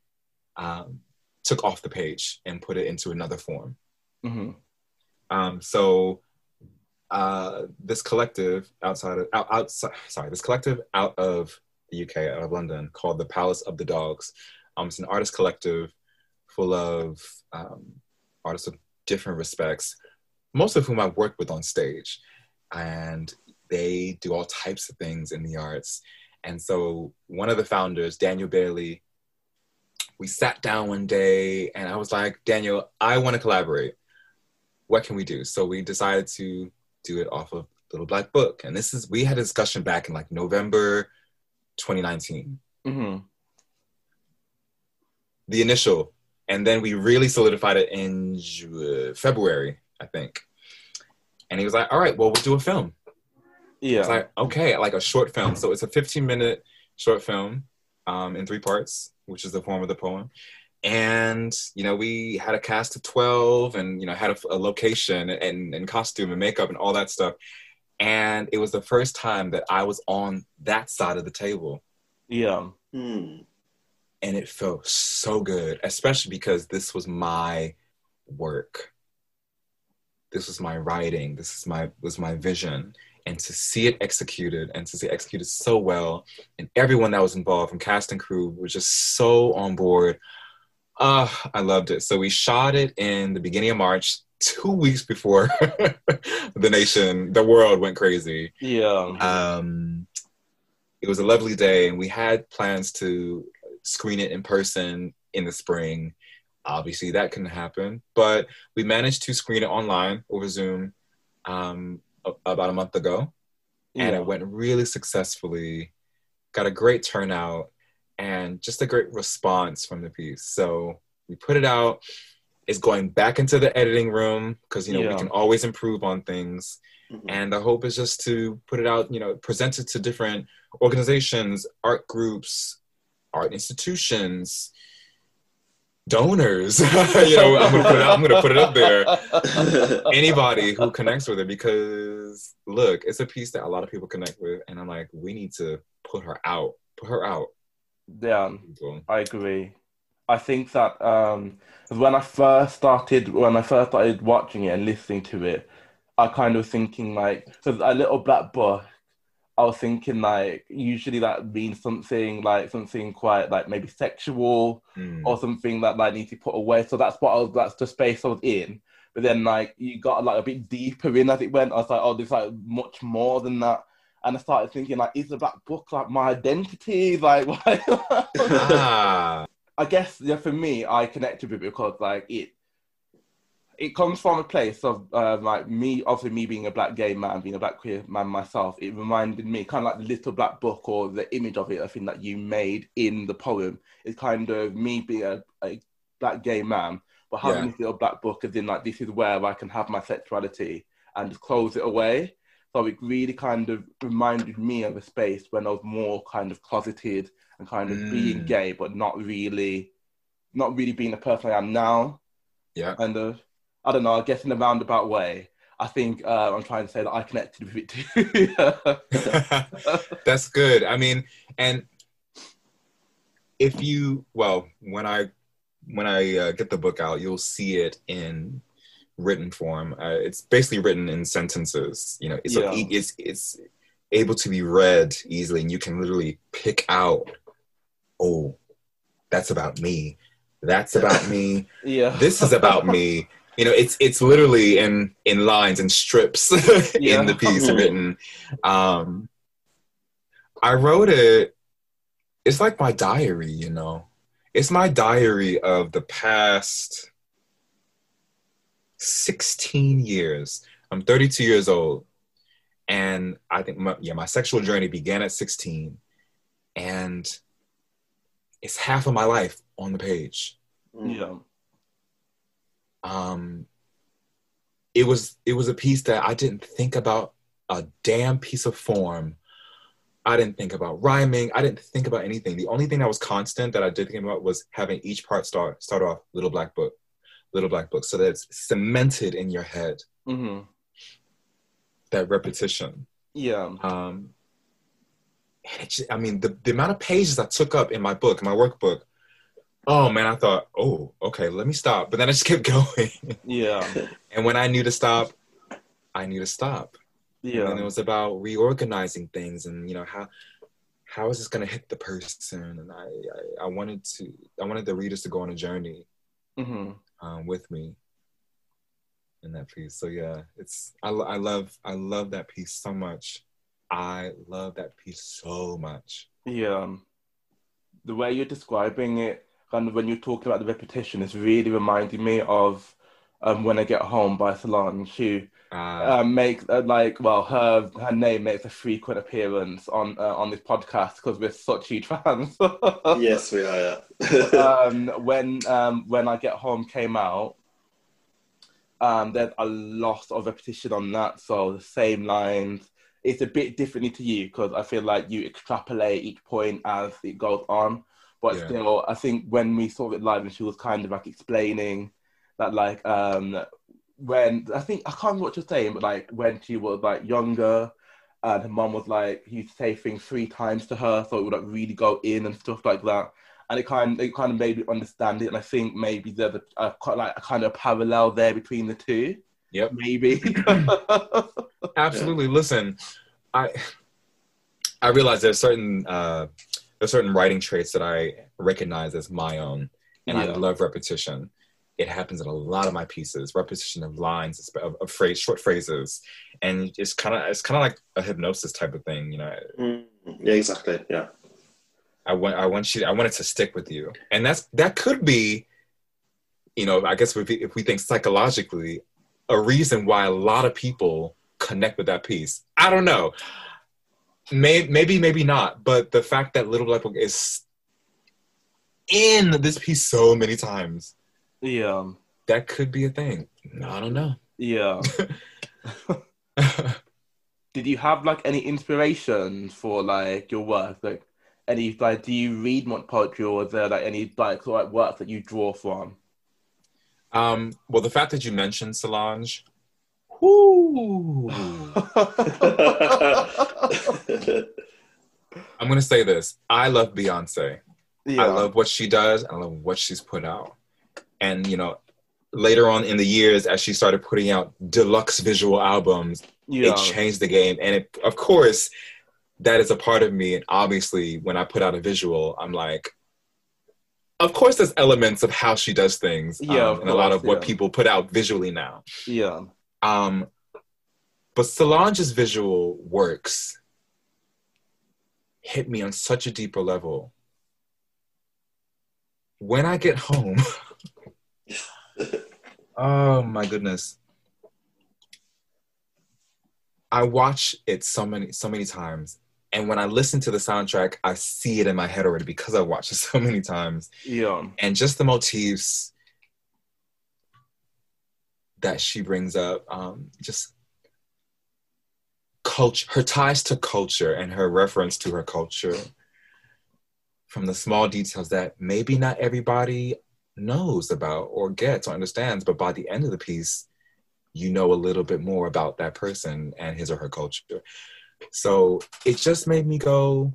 um, took off the page and put it into another form. hmm Um, so uh, this collective outside of out, outside sorry this collective out of the UK out of London called the Palace of the Dogs. Um, it's an artist collective full of um, artists of different respects, most of whom I've worked with on stage, and they do all types of things in the arts. And so one of the founders, Daniel Bailey, we sat down one day and I was like, Daniel, I want to collaborate. What can we do? So we decided to do it off of Little Black Book. And this is, we had a discussion back in like November 2019, hmm the initial. And then we really solidified it in February, I think. And he was like, all right, well, we'll do a film. Yeah. It's like, okay, like a short film. So it's a 15 minute short film um, in three parts, which is the form of the poem. And, you know, we had a cast of 12 and, you know, had a, a location and, and costume and makeup and all that stuff. And it was the first time that I was on that side of the table. yeah. Hmm. And it felt so good, especially because this was my work. This was my writing. This is my was my vision. And to see it executed and to see it executed so well, and everyone that was involved from cast and crew was just so on board. Uh, I loved it. So we shot it in the beginning of March, two weeks before the nation, the world went crazy. Yeah. Um, it was a lovely day, and we had plans to screen it in person in the spring. Obviously, that couldn't happen, but we managed to screen it online over Zoom um, a- about a month ago, and it went really successfully. Got a great turnout and just a great response from the piece. So we put it out. It's going back into the editing room because you know Yeah. we can always improve on things Mhm. and the hope is just to put it out you know present it to different organizations art groups art institutions donors you know i'm gonna put it i'm gonna put it up there anybody who connects with it because look it's a piece that a lot of people connect with and i'm like we need to put her out put her out yeah. I agree. I think that um, when I first started, when I first started watching it and listening to it, I kind of thinking like, so a little black book. I was thinking like, usually that means something like something quite like maybe sexual Mm. or something that like needs to be put away. So that's what I was. That's the space I was in. But then like you got like a bit deeper in as it went. I was like, oh, there's like much more than that. And I started thinking like, is the black book like my identity? Like, why? ah I guess yeah, for me, I connected with it because like it, it comes from a place of uh, like me, obviously me being a black gay man, being a black queer man myself. It reminded me kind of like the little black book or the image of it. I think that you made in the poem is kind of me being a, a black gay man, but having Yeah. this little black book as in like this is where I can have my sexuality and just close it away. So it really kind of reminded me of a space when I was more kind of closeted and kind of Mm. being gay, but not really, not really being the person I am now. yeah And uh, I don't know. I guess in a roundabout way, I think uh, I'm trying to say that I connected with it too. That's good. I mean, and if you well, when I when I uh, get the book out, you'll see it in written form. Uh, it's basically written in sentences. You know, it's Yeah. it's it's able to be read easily, and you can literally pick out. Oh, that's about me. That's about me. yeah. This is about me. You know, it's it's literally in in lines and strips Yeah. in the piece written. Um, I wrote it. It's like my diary, you know. It's my diary of the past sixteen years. I'm 32 years old, and I think my, yeah, my sexual journey began at 16, and it's half of my life on the page yeah. Um it was it was a piece that i didn't think about a damn piece of form. I didn't think about rhyming. I didn't think about anything. The only thing that was constant that i did think about was having each part start start off little black book little black book so that it's cemented in your head. Hmm that repetition. Yeah. um And it just, I mean, the, the amount of pages I took up in my book, in my workbook, oh man, I thought, oh, okay, let me stop. But then I just kept going. Yeah. and when I knew to stop, I knew to stop. Yeah. And it was about reorganizing things and, you know, how how is this going to hit the person? And I, I, I wanted to, I wanted the readers to go on a journey hmm um, with me in that piece. So yeah, it's I, I love I love that piece so much. I love that piece so much. Yeah. The way you're describing it, kind of when you're talking about the repetition, it's really reminding me of um, When I Get Home by Solange, who Uh, uh, makes, uh, like, well, her her name makes a frequent appearance on uh, on this podcast because we're such huge fans. yes, we are. Yeah. um, when um, when I Get Home came out, um, there's a lot of repetition on that. So the same lines. It's a bit differently to you because I feel like you extrapolate each point as it goes on. But Yeah. still, I think when we saw it live and she was kind of like explaining that, like, um, when I think I can't remember what you're saying, but like when she was like younger, and her mom was like, he used to say things three times to her, so it would like really go in and stuff like that. And it kind it kind of made me understand it, and I think maybe there's a, a quite like a kind of parallel there between the two. Yep. Maybe. absolutely. Listen, I I realize there's certain uh, there's certain writing traits that I recognize as my own, and I love repetition. It happens in a lot of my pieces. Repetition of lines, of, of phrase, short phrases, and it's kind of it's kind of like a hypnosis type of thing. You know, Mm, yeah, exactly. Yeah. I want I want you I want it to stick with you. And that's that could be, you know, I guess if we, if we think psychologically, a reason why a lot of people connect with that piece. I don't know. May, maybe maybe not, but the fact that Little Black Book is in this piece so many times, yeah. that could be a thing. I don't know. Yeah. Did you have like any inspiration for like your work? Like any like do you read much poetry or is there like any like sort of like work that you draw from? um, well, the fact that you mentioned Solange, whoo, I'm gonna say this. I love Beyonce. yeah. I love what she does. I love what she's put out. And you know, later on in the years, as she started putting out deluxe visual albums, yeah. it changed the game. And it, of course, that is a part of me. And obviously, when I put out a visual, I'm like, of course, there's elements of how she does things. Yeah, um, and a lot course, of what people put out visually now. yeah. Um, but Solange's visual works hit me on such a deeper level. When I get home, oh my goodness. I watch it so many so many times. And when I listen to the soundtrack, I see it in my head already because I watched it so many times Yeah. and just the motifs that she brings up um, just culture her ties to culture and her reference to her culture from the small details that maybe not everybody knows about or gets or understands but by the end of the piece you know a little bit more about that person and his or her culture. So it just made me go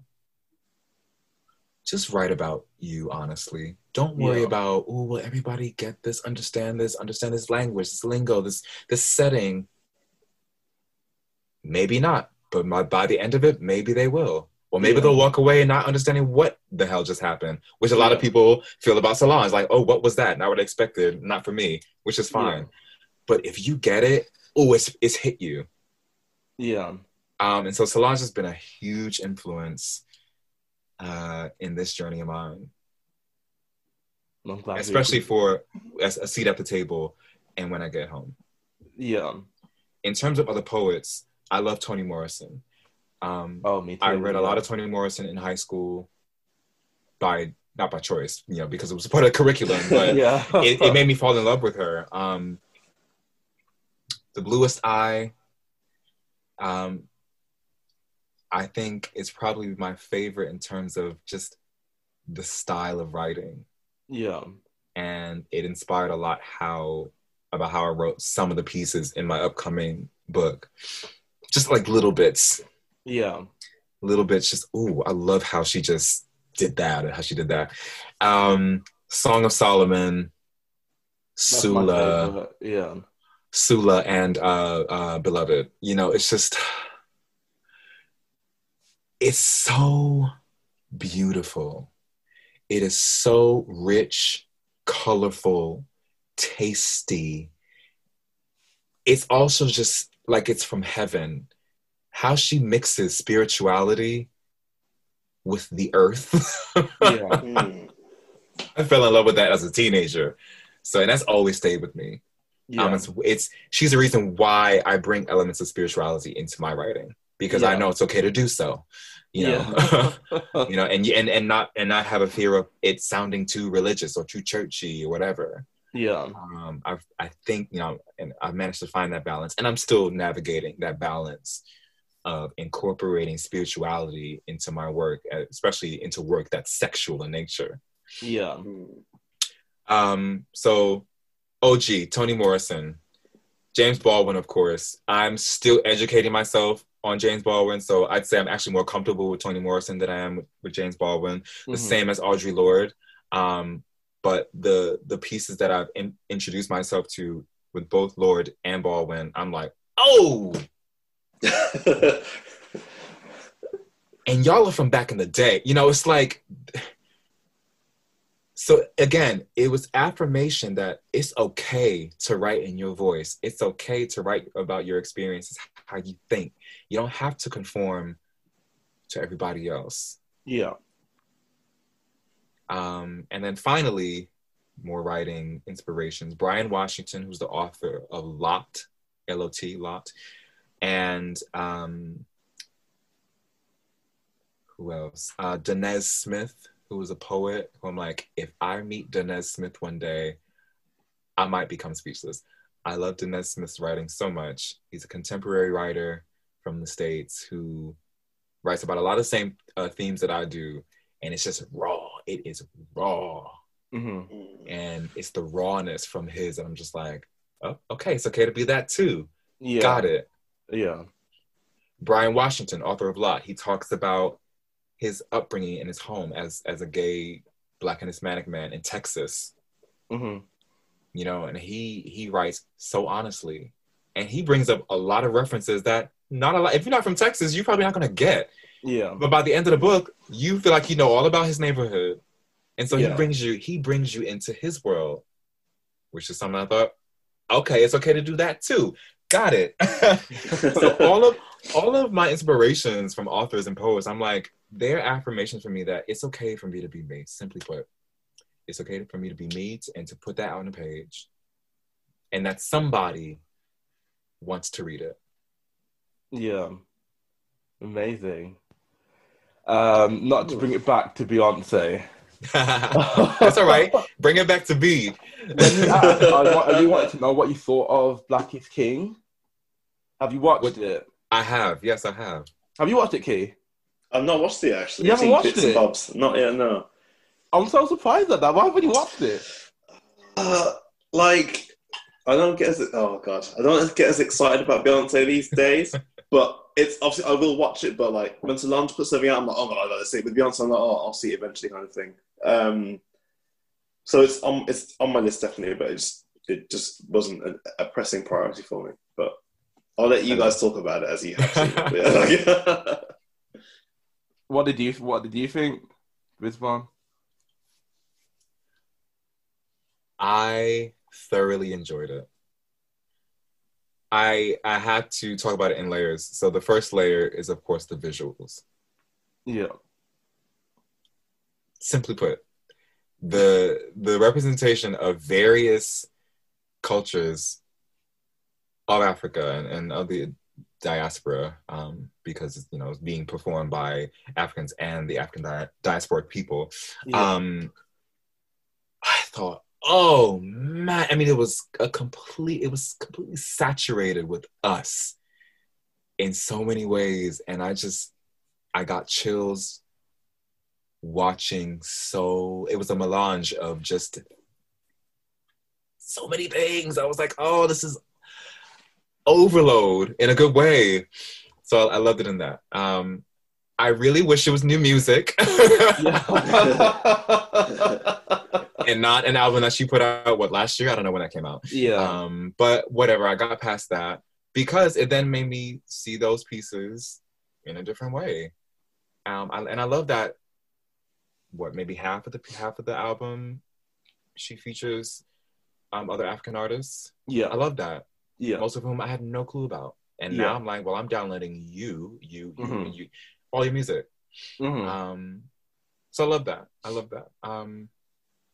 just write about you honestly don't worry Yeah. about oh will everybody get this understand this understand this language this lingo this this setting maybe not but by, by the end of it maybe they will or maybe Yeah. they'll walk away not understanding what the hell just happened which a lot of people feel about Solange like oh what was that not what I expected not for me which is fine Yeah. but if you get it oh it's it's hit you Yeah. um, and so Solange has been a huge influence uh, in this journey of mine, I'm glad especially for a, a seat at the table and when I get home. Yeah. In terms of other poets, I love Toni Morrison. Um, Oh me too. I read a lot of Toni Morrison in high school by not by choice, you know, because it was part of the curriculum, but yeah. it, it made me fall in love with her. Um, the bluest eye, um, I think is probably my favorite in terms of just the style of writing, yeah. and it inspired a lot how about how I wrote some of the pieces in my upcoming book, just like little bits. Yeah. little bits just ooh, I love how she just did that and how she did that. Um, Song of Solomon, That's Sula, Yeah. Sula, and uh, uh, Beloved. You know, it's just it's so beautiful. It is so rich, colorful, tasty. It's also just like it's from heaven. How she mixes spirituality with the earth. Yeah. I fell in love with that as a teenager. So and that's always stayed with me. Yeah. Um, it's, it's she's the reason why I bring elements of spirituality into my writing because I know it's okay to do so. You know, yeah. you know, and and and not and not have a fear of it sounding too religious or too churchy or whatever. yeah. Um, I I think you know, and I've managed to find that balance, and I'm still navigating that balance of incorporating spirituality into my work, uh, especially into work that's sexual in nature. Yeah. Um, so OG, Toni Morrison, James Baldwin, of course. I'm still educating myself on James Baldwin, so I'd say I'm actually more comfortable with Toni Morrison than I am with, with James Baldwin. The Mhm. same as Audre Lorde. Um, but the the pieces that I've in, introduced myself to with both Lorde and Baldwin, I'm like, oh, and y'all are from back in the day. You know, it's like so again, it was affirmation that it's okay to write in your voice. It's okay to write about your experiences, how you think. You don't have to conform to everybody else. Yeah. Um, and then finally, more writing inspirations. Bryan Washington, who's the author of Lot, L O T, Lot, and um, who else? Uh, Danez Smith, who was a poet. Who I'm like, if I meet Danez Smith one day, I might become speechless. I love Danez Smith's writing so much. He's a contemporary writer from the States who writes about a lot of the same uh, themes that I do. And it's just raw. It is raw. hmm And it's the rawness from his. And I'm just like, oh, okay, it's okay to be that too. Yeah. Got it. Yeah. Bryan Washington, author of Lot, he talks about his upbringing in his home as as a gay black and Hispanic man in Texas. hmm You know, and he he writes so honestly, and he brings up a lot of references that not a lot. If you're not from Texas, you're probably not gonna get. Yeah. But by the end of the book, you feel like you know all about his neighborhood, and so Yeah. he brings you he brings you into his world, which is something I thought, okay, it's okay to do that too. Got it. so all of all of my inspirations from authors and poets, I'm like, they're affirmations for me that it's okay for me to be me. Simply put, it's okay for me to be me and to put that out on a page, and that somebody wants to read it. Yeah. Amazing. Um, not to bring it back to Beyonce. That's all right. Bring it back to B. Asked, I, I really wanted to know what you thought of Black is King. Have you watched What- it? I have. Yes, I have. Have you watched it, Key? I've not watched it actually. You I've haven't seen watched it? bobs. Not yet. No. I'm so surprised at that. Why haven't you watched it? Uh, like I don't get as oh god, I don't get as excited about Beyonce these days. but it's obviously I will watch it. But like when Solange puts something out, I'm like, oh my god, I gotta see it. With Beyonce, I'm like, oh, I'll see it eventually, kind of thing. Um, so it's on it's on my list definitely, but it's it just wasn't a, a pressing priority for me. But I'll let you guys talk about it as you have seen it. Yeah. What did you What did you think, Brisbane? I thoroughly enjoyed it. I I had to talk about it in layers. So the first layer is of course the visuals. Yeah. Simply put, the the representation of various cultures of Africa and, and of the diaspora, um, because you know it's being performed by Africans and the African di- diasporic people. Yeah. um i thought oh man i mean it was a complete it was completely saturated with us in so many ways and i just i got chills watching so it was a melange of just so many things i was like oh this is overload in a good way so i loved it in that um I really wish it was new music and not an album that she put out what last year. I don't know when that came out. yeah. Um, but whatever, I got past that because it then made me see those pieces in a different way. Um, I, and I love that. What maybe half of the half of the album, she features um, other African artists. Yeah. I love that. Yeah. Most of whom I had no clue about, and Yeah. now I'm like, well, I'm downloading you, you, you, Mhm. you, all your music. Mhm. Um, so I love that. I love that. Um,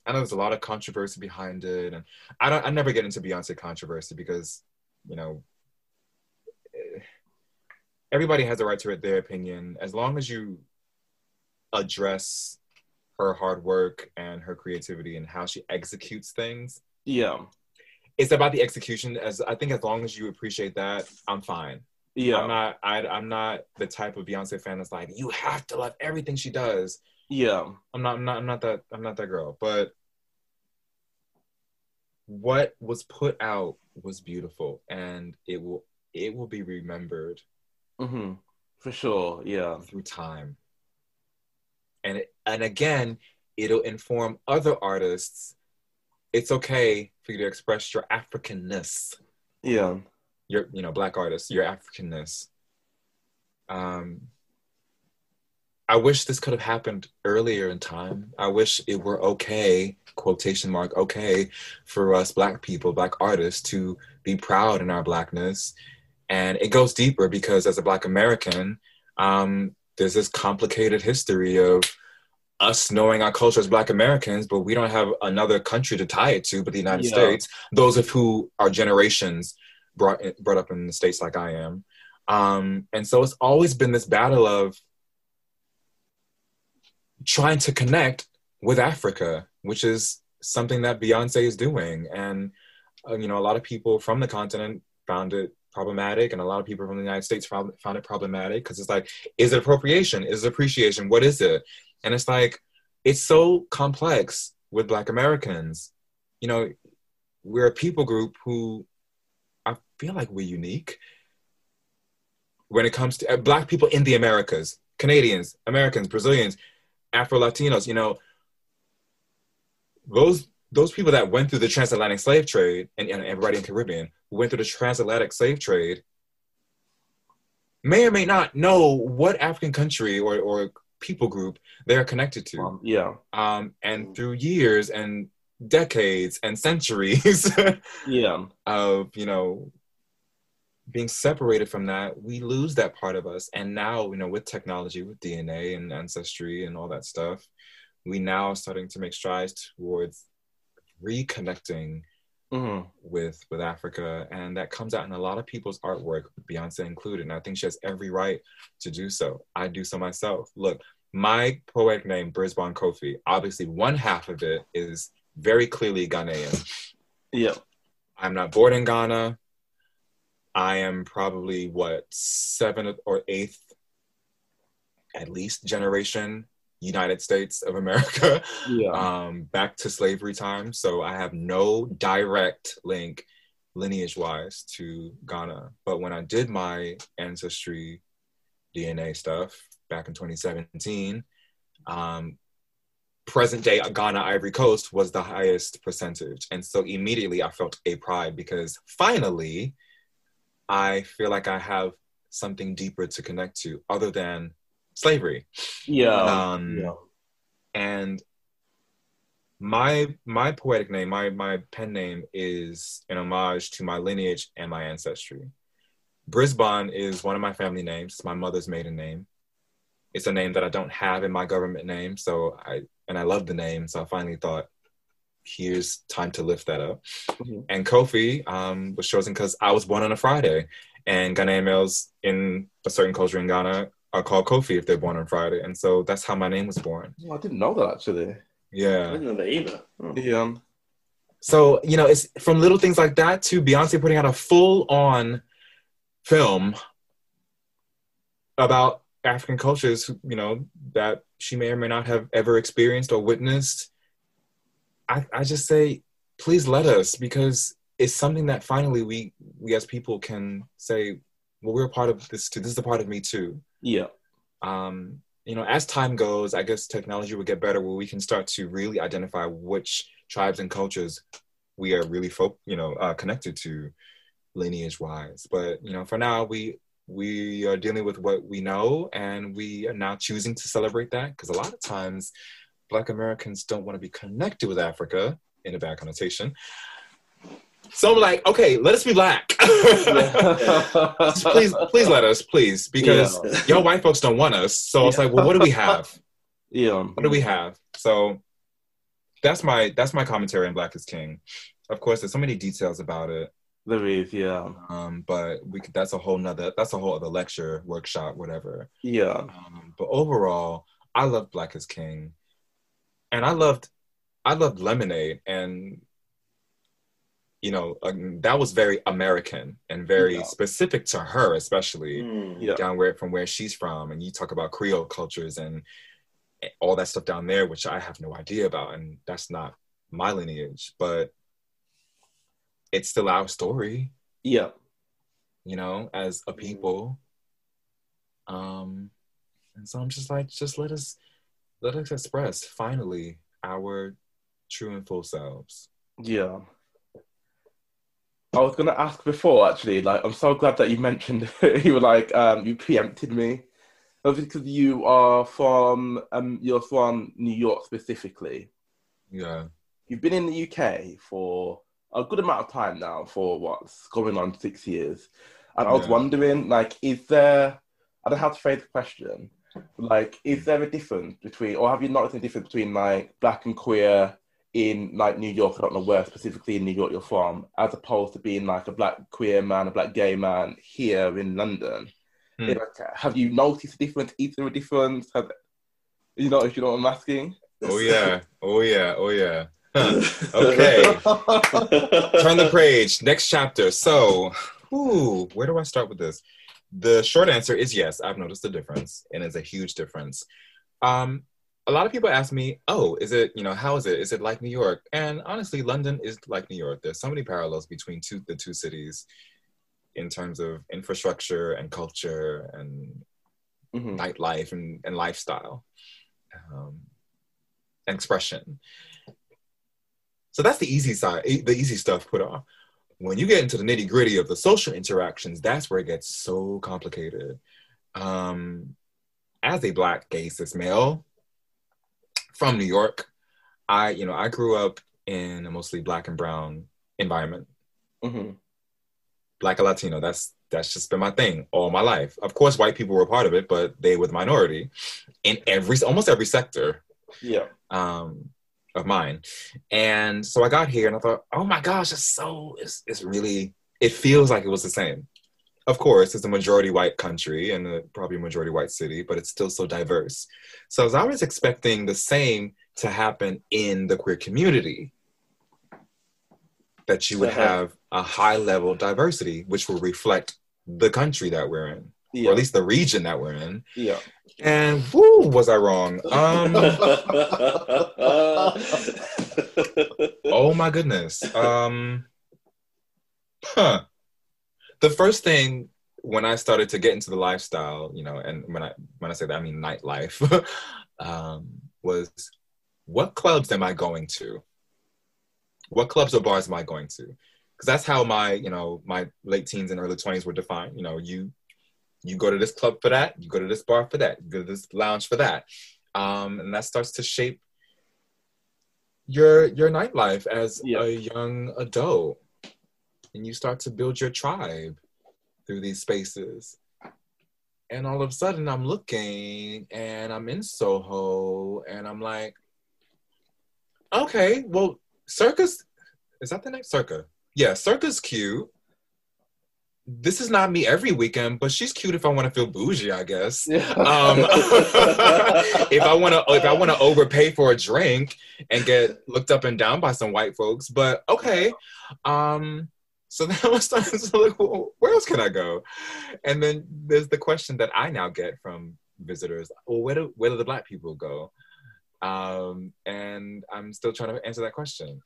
I know there's a lot of controversy behind it, and I don't. I never get into Beyonce controversy because, you know, eh, everybody has a right to their opinion as long as you address her hard work and her creativity and how she executes things. Yeah. It's about the execution. As I think, as long as you appreciate that, I'm fine. Yeah. I'm not. I, I'm not the type of Beyonce fan that's like, you have to love everything she does. Yeah. I'm not. I'm not. I'm not that. I'm not that girl. But what was put out was beautiful, and it will. It will be remembered hmm For sure. Yeah. through time. And it, and again, it'll inform other artists. It's okay for you to express your Africanness. Yeah. Your you know black artists, your Africanness. Um, I wish this could have happened earlier in time. I wish it were okay, quotation mark, okay, for us black people, black artists to be proud in our blackness. And it goes deeper because as a black American, um, there's this complicated history of us knowing our culture as black Americans, but we don't have another country to tie it to but the United Yeah. States. Those of who are generations brought brought up in the States like I am. Um, and so it's always been this battle of trying to connect with Africa, which is something that Beyonce is doing. And, uh, you know, a lot of people from the continent found it problematic, and a lot of people from the United States found, found it problematic because it's like, is it appropriation? Is it appreciation? What is it? And it's like, it's so complex with Black Americans. You know, we're a people group who I feel like we're unique when it comes to uh, Black people in the Americas, Canadians, Americans, Brazilians, Afro Latinos, you know, those those people that went through the transatlantic slave trade and, and everybody in Caribbean who went through the transatlantic slave trade may or may not know what African country or, or people group they're connected to. Um, yeah. Um, and through years and decades and centuries Yeah. of, you know, being separated from that, we lose that part of us. And now, you know, with technology, with DNA and ancestry and all that stuff, we now are starting to make strides towards reconnecting hmm with with Africa, and that comes out in a lot of people's artwork, Beyonce included. And I think she has every right to do so. I do so myself. Look, my poetic name, Brisbane Kofi, obviously one half of it is very clearly Ghanaian. Yeah. I'm not born in Ghana. I am probably what seventh or eighth, at least generation United States of America, Yeah. um, back to slavery time. So I have no direct link lineage wise to Ghana. But when I did my ancestry DNA stuff back in 2017, um, present day Ghana Ivory Coast was the highest percentage. And so immediately I felt a pride because finally I feel like I have something deeper to connect to other than slavery. yeah. Um, yeah. and my my poetic name, my my pen name is an homage to my lineage and my ancestry. Brisbane is one of my family names, it's my mother's maiden name. It's a name that I don't have in my government name, so I and I love the name, so I finally thought, here's time to lift that up. Mhm. And Kofi um, was chosen because I was born on a Friday, and Ghanaian males in a certain culture in Ghana are called Kofi if they're born on Friday, and so that's how my name was born. Oh, I didn't know that actually. I Yeah. didn't know that either. Oh. Yeah. Um, so, you know, it's from little things like that to Beyonce putting out a full on film about African cultures, you know, that she may or may not have ever experienced or witnessed. I, I just say, please let us because it's something that finally we we as people can say, well, we're a part of this too. This is a part of me too. Yeah. um, you know, as time goes, I guess technology will get better where we can start to really identify which tribes and cultures we are really, folk, you know, uh, connected to lineage wise. But you know, for now, we we are dealing with what we know, and we are now choosing to celebrate that because a lot of times, Black Americans don't want to be connected with Africa in a bad connotation. So I'm like, okay, let us be black. please, please let us, please, because yeah. y'all white folks don't want us. So I it's like, well, what do we have? Yeah. What do we have? So that's my that's my commentary on Black is King. Of course, there's so many details about it. There is, yeah. Um, but we could, that's a whole nother that's a whole other lecture, workshop, whatever. Yeah. Um, but overall, I love Black is King, and I loved I loved Lemonade, and you know, um, that was very American and very yeah. specific to her, especially mm, yeah. down where from where she's from. And you talk about Creole cultures and all that stuff down there, which I have no idea about, and that's not my lineage, but it's still our story. Yeah, you know, as a people. Um, and so I'm just like, just let us let us express finally our true and full selves. Yeah. I was gonna ask before actually. Like, I'm so glad that you mentioned you were like um, you preempted me, because you are from um, you're from New York specifically. Yeah, you've been in the UK for a good amount of time now. For what's going on six years, and I was yeah. wondering, like, is there? I don't know how to phrase the question. Like, is there a difference between, or have you noticed a difference between like black and queer in like New York, I don't know where specifically in New York you're from, as opposed to being like a black queer man, a black gay man here in London. Hmm. Like, have you noticed a difference? Is there a difference? Have, you know, if you know what I'm asking? Oh yeah, oh yeah, oh yeah. okay, turn the page. Next chapter. So, ooh, where do I start with this? The short answer is yes. I've noticed a difference, and it's a huge difference. Um, a lot of people ask me, "Oh, is it you know how is it? Is it like New York?" And honestly, London is like New York. There's so many parallels between two the two cities in terms of infrastructure and culture and mm-hmm. nightlife and, and lifestyle um, and expression. So that's the easy side, the easy stuff put off. When you get into the nitty gritty of the social interactions, that's where it gets so complicated. Um, as a black gay cis male, from New York. I, you know, I grew up in a mostly black and brown environment. Mm-hmm. Black and Latino. That's that's just been my thing all my life. Of course, white people were part of it, but they were the minority in every almost every sector. Yeah. Um, of mine, and so I got here and I thought, oh my gosh, it's so it's it's really it feels like it was the same of course, it's a majority white country and a, probably a majority white city, but it's still so diverse. So as I was expecting the same to happen in the queer community, that you would uh-huh. have a high level diversity, which will reflect the country that we're in, yeah. or at least the region that we're in. Yeah. And whoo, was I wrong? Um, oh my goodness. Um, huh the first thing when I started to get into the lifestyle, you know, and when I when I say that I mean nightlife, um, was what clubs am I going to? What clubs or bars am I going to? Because that's how my you know my late teens and early twenties were defined. You know, you you go to this club for that, you go to this bar for that, you go to this lounge for that, um, and that starts to shape your your nightlife as yeah. a young adult and you start to build your tribe through these spaces. And all of a sudden, I'm looking and I'm in Soho, and I'm like, okay, well, Circus is that the name? Circa. Yeah, Circa's cute. This is not me every weekend, but she's cute if I want to feel bougie, I guess. Yeah. Um, if I want to, if I want to overpay for a drink and get looked up and down by some white folks, but okay. Um, so then I was starting to look, well, where else can I go? And then there's the question that I now get from visitors: Well, where do where do the black people go? Um, and I'm still trying to answer that question.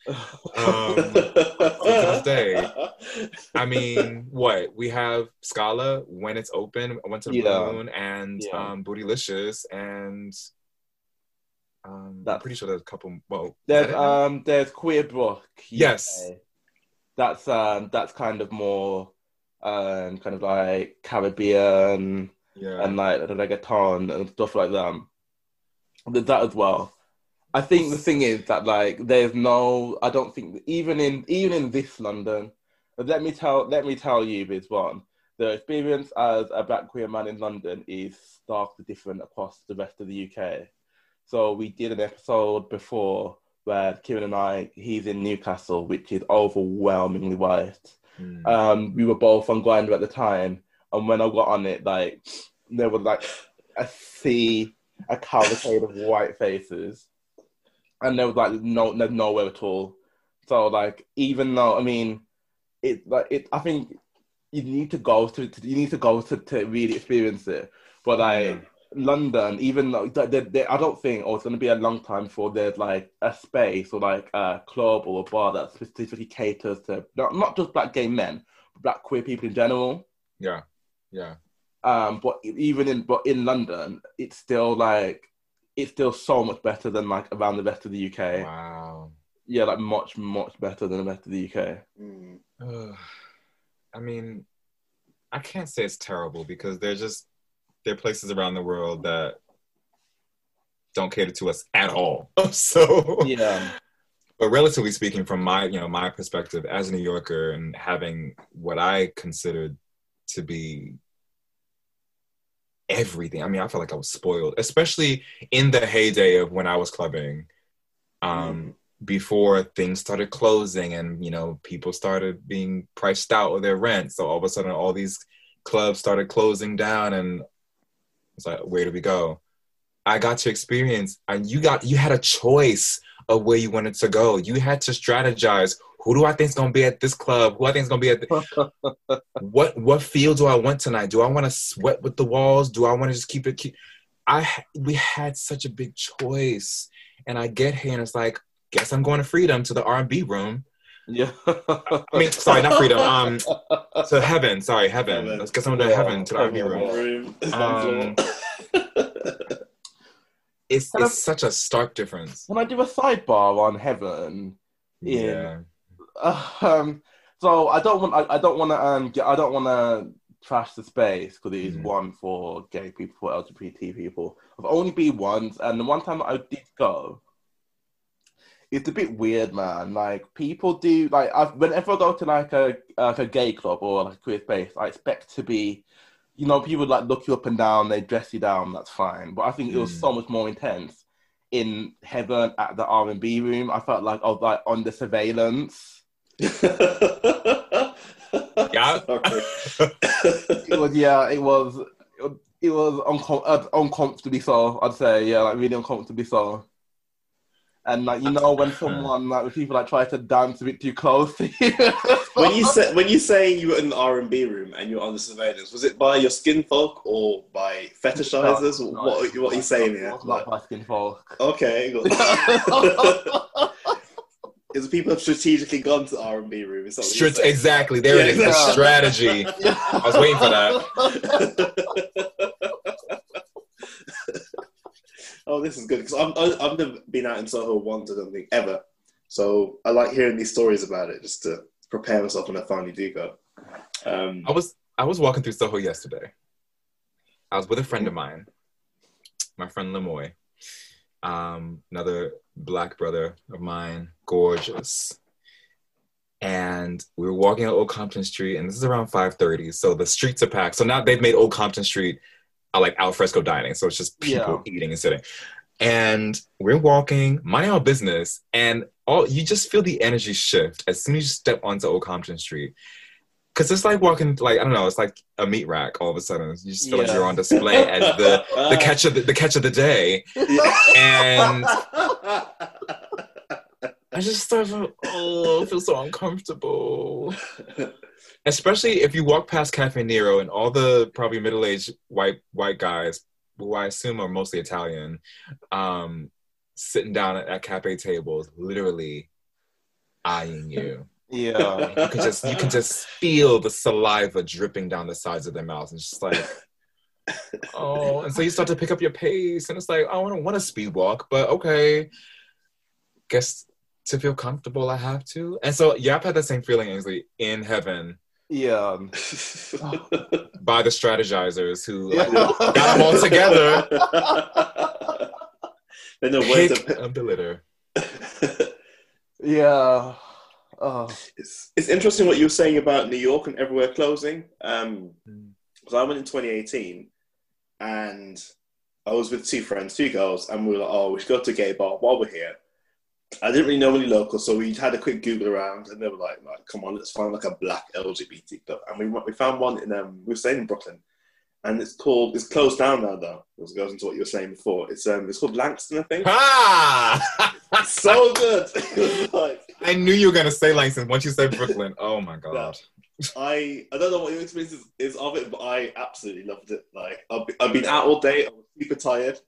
Um, to this day. I mean, what we have Scala when it's open, I went to the Yeah. moon and Yeah. um, Bootylicious and um, I'm pretty sure there's a couple. Well, There's um there's Queer Bruk. Yes. That's um that's kind of more um kind of like Caribbean yeah, and like the reggaeton and stuff like that. There's that as well. I think the thing is that like there's no I don't think even in even in this London, let me tell let me tell you this one. The experience as a black queer man in London is starkly different across the rest of the UK. So we did an episode before where Kieran and I, he's in Newcastle, which is overwhelmingly white. Mm. Um, we were both on Grindr at the time, and when I got on it, like there was like a sea, a cavalcade of white faces, and there was like no, there's nowhere at all. So like, even though I mean, it like it, I think you need to go to, to you need to go to, to really experience it. But like London, even though they, they, I don't think, oh, it's going to be a long time before there's like a space or like a club or a bar that specifically caters to not, not just black gay men, but black queer people in general. yeah, yeah. Um, but even in but in London, it's still like it's still so much better than like around the rest of the UK. Wow. Yeah, like much much better than the rest of the UK. Mm. I mean, I can't say it's terrible because they're just there are places around the world that don't cater to us at all. so Yeah, but relatively speaking from my you know my perspective as a new yorker and having what i considered to be everything i mean i felt like i was spoiled especially in the heyday of when i was clubbing um before things started closing and you know people started being priced out of their rent. So all of a sudden all these clubs started closing down and it's like where do we go i got to experience and you got you had a choice of where you wanted to go. You had to strategize. Who do I think is going to be at this club? Who I think is going to be at the, what what field do I want tonight? Do I want to sweat with the walls? Do I want to just keep it? Keep, I we had such a big choice, and I get here and it's like, guess I'm going to freedom to the R and B room. Yeah. I mean, sorry, not freedom. Um, to heaven. Sorry, heaven. Heaven. Let's get someone to Yeah, heaven to the R and B heaven. room. Room. Um, It's Kind of- it's such a stark difference. Can I do a sidebar on Heaven? Yeah. Um, so I don't want I, I don't want to um get, I don't want to trash the space because it is Mhm. one for gay people for LGBT people. I've only been once, and the one time that I did go, it's a bit weird, man. Like people do like I've, whenever I go to like a like a gay club or like a queer space, I expect to be. You know, people like look you up and down, they dress you down, that's fine. But I think it was Mm. so much more intense in heaven at the R and B room. I felt like I was like under surveillance. Yeah. It was yeah, it was it was uncom- uh, uncomfortably so. I'd say yeah, like really uncomfortably so. And like you know when someone like when people like try to dance a bit too close to you. when you say when you say you were in the R and B room and you were under surveillance, was it by your skin folk or by fetishizers? No, no, what what are you saying here? It's not my skin folk. Okay, good. Is people have strategically gone to the R and B room? Is that what you're Strat- saying? exactly. There it is. The strategy. I was waiting for oh, this is good because I've, I've never been out in Soho once, I don't think, ever. So I like hearing these stories about it just to prepare myself when I finally do go. Um, I was I was walking through Soho yesterday. I was with a friend of mine, my friend Lemoy, um, another black brother of mine, gorgeous. And we were walking on Old Compton Street, and this is around 5:30, so the streets are packed. So now they've made Old Compton Street like al fresco dining, so it's just people eating and sitting. And we're walking, minding our business, and all you just feel the energy shift as soon as you step onto Old Compton Street because it's like walking like I don't know, it's like a meat rack. All of a sudden, you just feel like you're on display as the the catch of the, the catch of the day, and I just start to oh, I feel so uncomfortable. Especially if you walk past Caffè Nero and all the probably middle aged white white guys, who I assume are mostly Italian, um, sitting down at, at cafe tables, literally eyeing you. Yeah. You can just you can just feel the saliva dripping down the sides of their mouths, and just like, oh. And so you start to pick up your pace, and it's like, oh, I don't want to speed walk, but okay. Guess to feel comfortable, I have to. And so, yeah, I've had that same feeling, Ainsley, in heaven Yeah. by the strategizers who Yeah. like, got them all together. They know where Pick of the litter. Yeah. Oh. it's, it's interesting what you were saying about New York and everywhere closing. Um, because I went in 2018 and I was with two friends, two girls, and we were like, oh, we should go to a gay bar while we're here. I didn't really know any local, so we had a quick Google around, and they were like, like come on, let's find like a black LGBT club. And we we found one in um, we were staying in Brooklyn, and it's called it's closed down now though. It goes into what you were saying before. It's um it's called Langston, I think. Ah! so good. Like I knew you were gonna say Langston once you said Brooklyn. Oh my god. I I don't know what your experience is, is of it, but I absolutely loved it. Like I've, I've been out all day, I was super tired,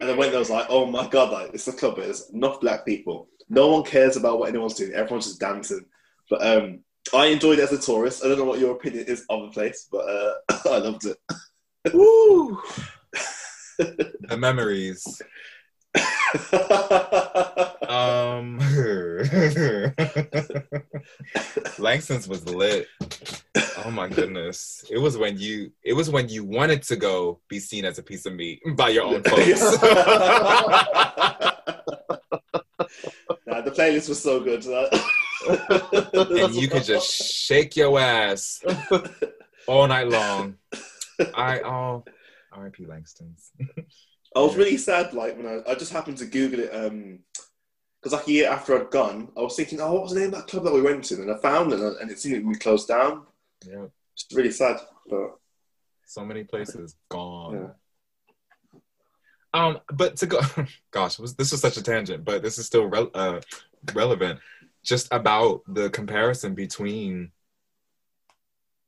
and I went there. I was like, oh my god, like it's a club. There's enough black people. No one cares about what anyone's doing. Everyone's just dancing. But um, I enjoyed it as a tourist. I don't know what your opinion is of the place, but uh, I loved it. Woo! the memories. Um, Langston's was lit. Oh my goodness! It was when you. It was when you wanted to go be seen as a piece of meat by your own folks. nah, the playlist was so good. and you could just shake your ass all night long. I oh, R.I.P. Langston's. I was really sad, like when I, I just happened to Google it, um, because like a year after I'd gone, I was thinking, oh, what was the name of that club that we went to? And I found it, and it seemed to be closed down. Yeah, It's really sad, but so many places gone. Yeah. Um, but to go, gosh, was, this was such a tangent, but this is still re- uh, relevant. Just about the comparison between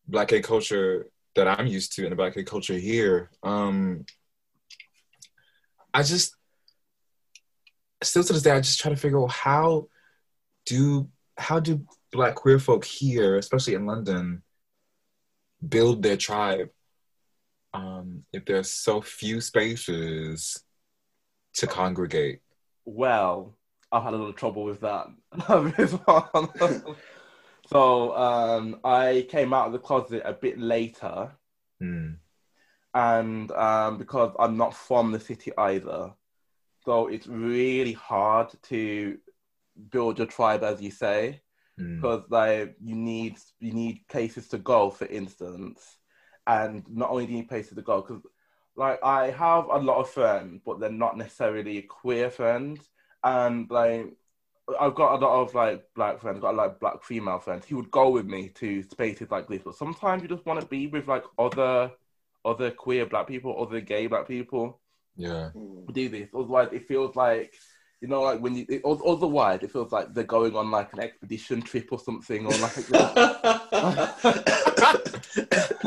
Black gay culture that I'm used to and the Black gay culture here. Um, I just still to this day, I just try to figure out how do how do Black queer folk here, especially in London, build their tribe um, if there's so few spaces to congregate. Well, I've had a little trouble with that. So um, I came out of the closet a bit later, Hmm. And um, because I'm not from the city either, so it's really hard to build your tribe, as you say, Hmm. because like you need you need places to go, for instance, and not only do you need places to go, because like I have a lot of friends, but they're not necessarily queer friends, and like I've got a lot of like black friends, got like black female friends who would go with me to spaces like this. But sometimes you just want to be with like other other queer black people, other gay black people Yeah. do this. Otherwise, it feels like you know, like when you. It, otherwise, it feels like they're going on like an expedition trip or something, or like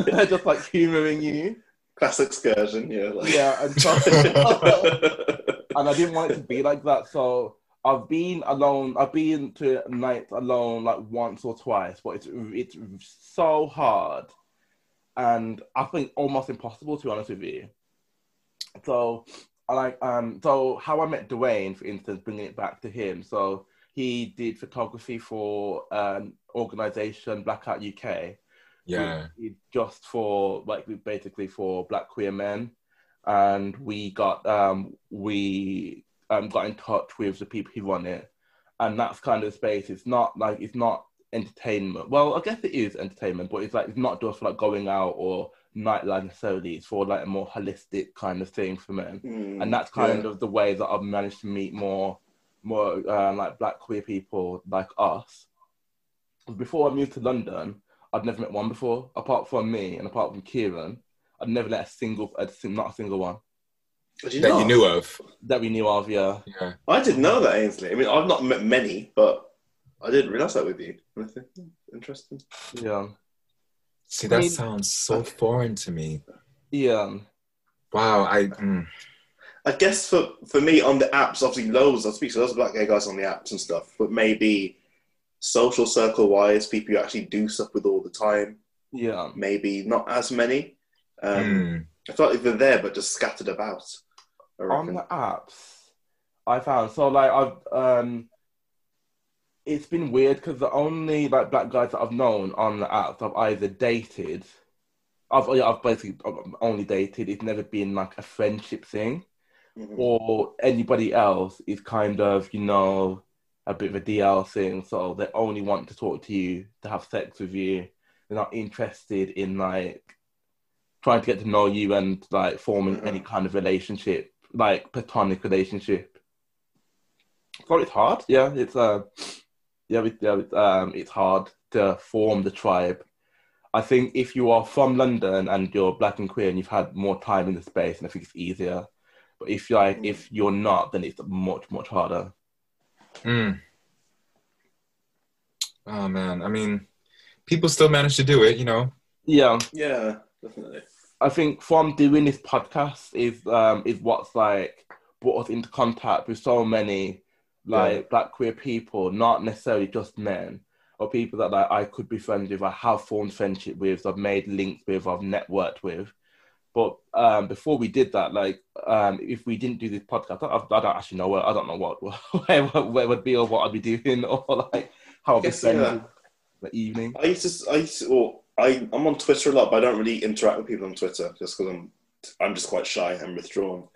they're just like humoring you. classic excursion. Yeah, like. Yeah, and so, and I didn't want it to be like that. So I've been alone. I've been to nights alone like once or twice, but it's it's so hard, and I think almost impossible to be honest with you. So I like um so how I met Dwayne, for instance, bringing it back to him. So he did photography for an organization Blackout UK Yeah. just for like basically for black queer men and we got um we um got in touch with the people who run it and that's kind of the space it's not like it's not entertainment well i guess it is entertainment but it's like it's not just like going out or nightlife necessarily it's for like a more holistic kind of thing for men Mm, and that's kind yeah. of the way that I've managed to meet more, more uh, like black queer people like us. Before I moved to London, I'd never met one before, apart from me and apart from Kieran. I'd never met a single, a, sing- not a single one you That know? you knew of. that we knew of. Yeah, Yeah. I didn't know that, Ainsley. I mean, I've not met many, but I didn't realize that with you. I think, Interesting. yeah, See, that I mean- sounds so foreign to me. yeah. Wow. I. Mm. I guess for, for me on the apps, obviously loads. I speak to loads of black gay guys on the apps and stuff, but maybe social circle wise, people you actually do stuff with all the time, Yeah. maybe not as many. Um, Mm. I felt like they're there, but just scattered about. On the apps i found so like i've um it's been weird because the only like black guys that i've known on the apps i've either dated i've yeah, i've basically only dated it's never been like a friendship thing. Mhm. or anybody else is kind of you know a bit of a dl thing. So they only want to talk to you to have sex with you. They're not interested in like trying to get to know you and like forming any kind of relationship like platonic relationship. So it's hard. Yeah it's uh yeah, it, yeah it's, um it's hard to form the tribe i think if you are from london and you're black and queer and you've had more time in the space and i think it's easier but if you're like if you're not then it's much much harder Mm. Oh man, I mean, people still manage to do it, you know. yeah Yeah, definitely. I think from doing this podcast is um is what's like brought us into contact with so many like Yeah. black queer people, not necessarily just men, or people that like I could be friends with, I have formed friendship with, I've made links with, I've networked with. But um, before we did that, like um, if we didn't do this podcast, I, I don't actually know where I don't know what where, where would be or what I'd be doing or like how I'd be spending yeah. the evening. I used to, I used to, well, I, I'm on Twitter a lot, but I don't really interact with people on Twitter just because I'm, I'm just quite shy and withdrawn.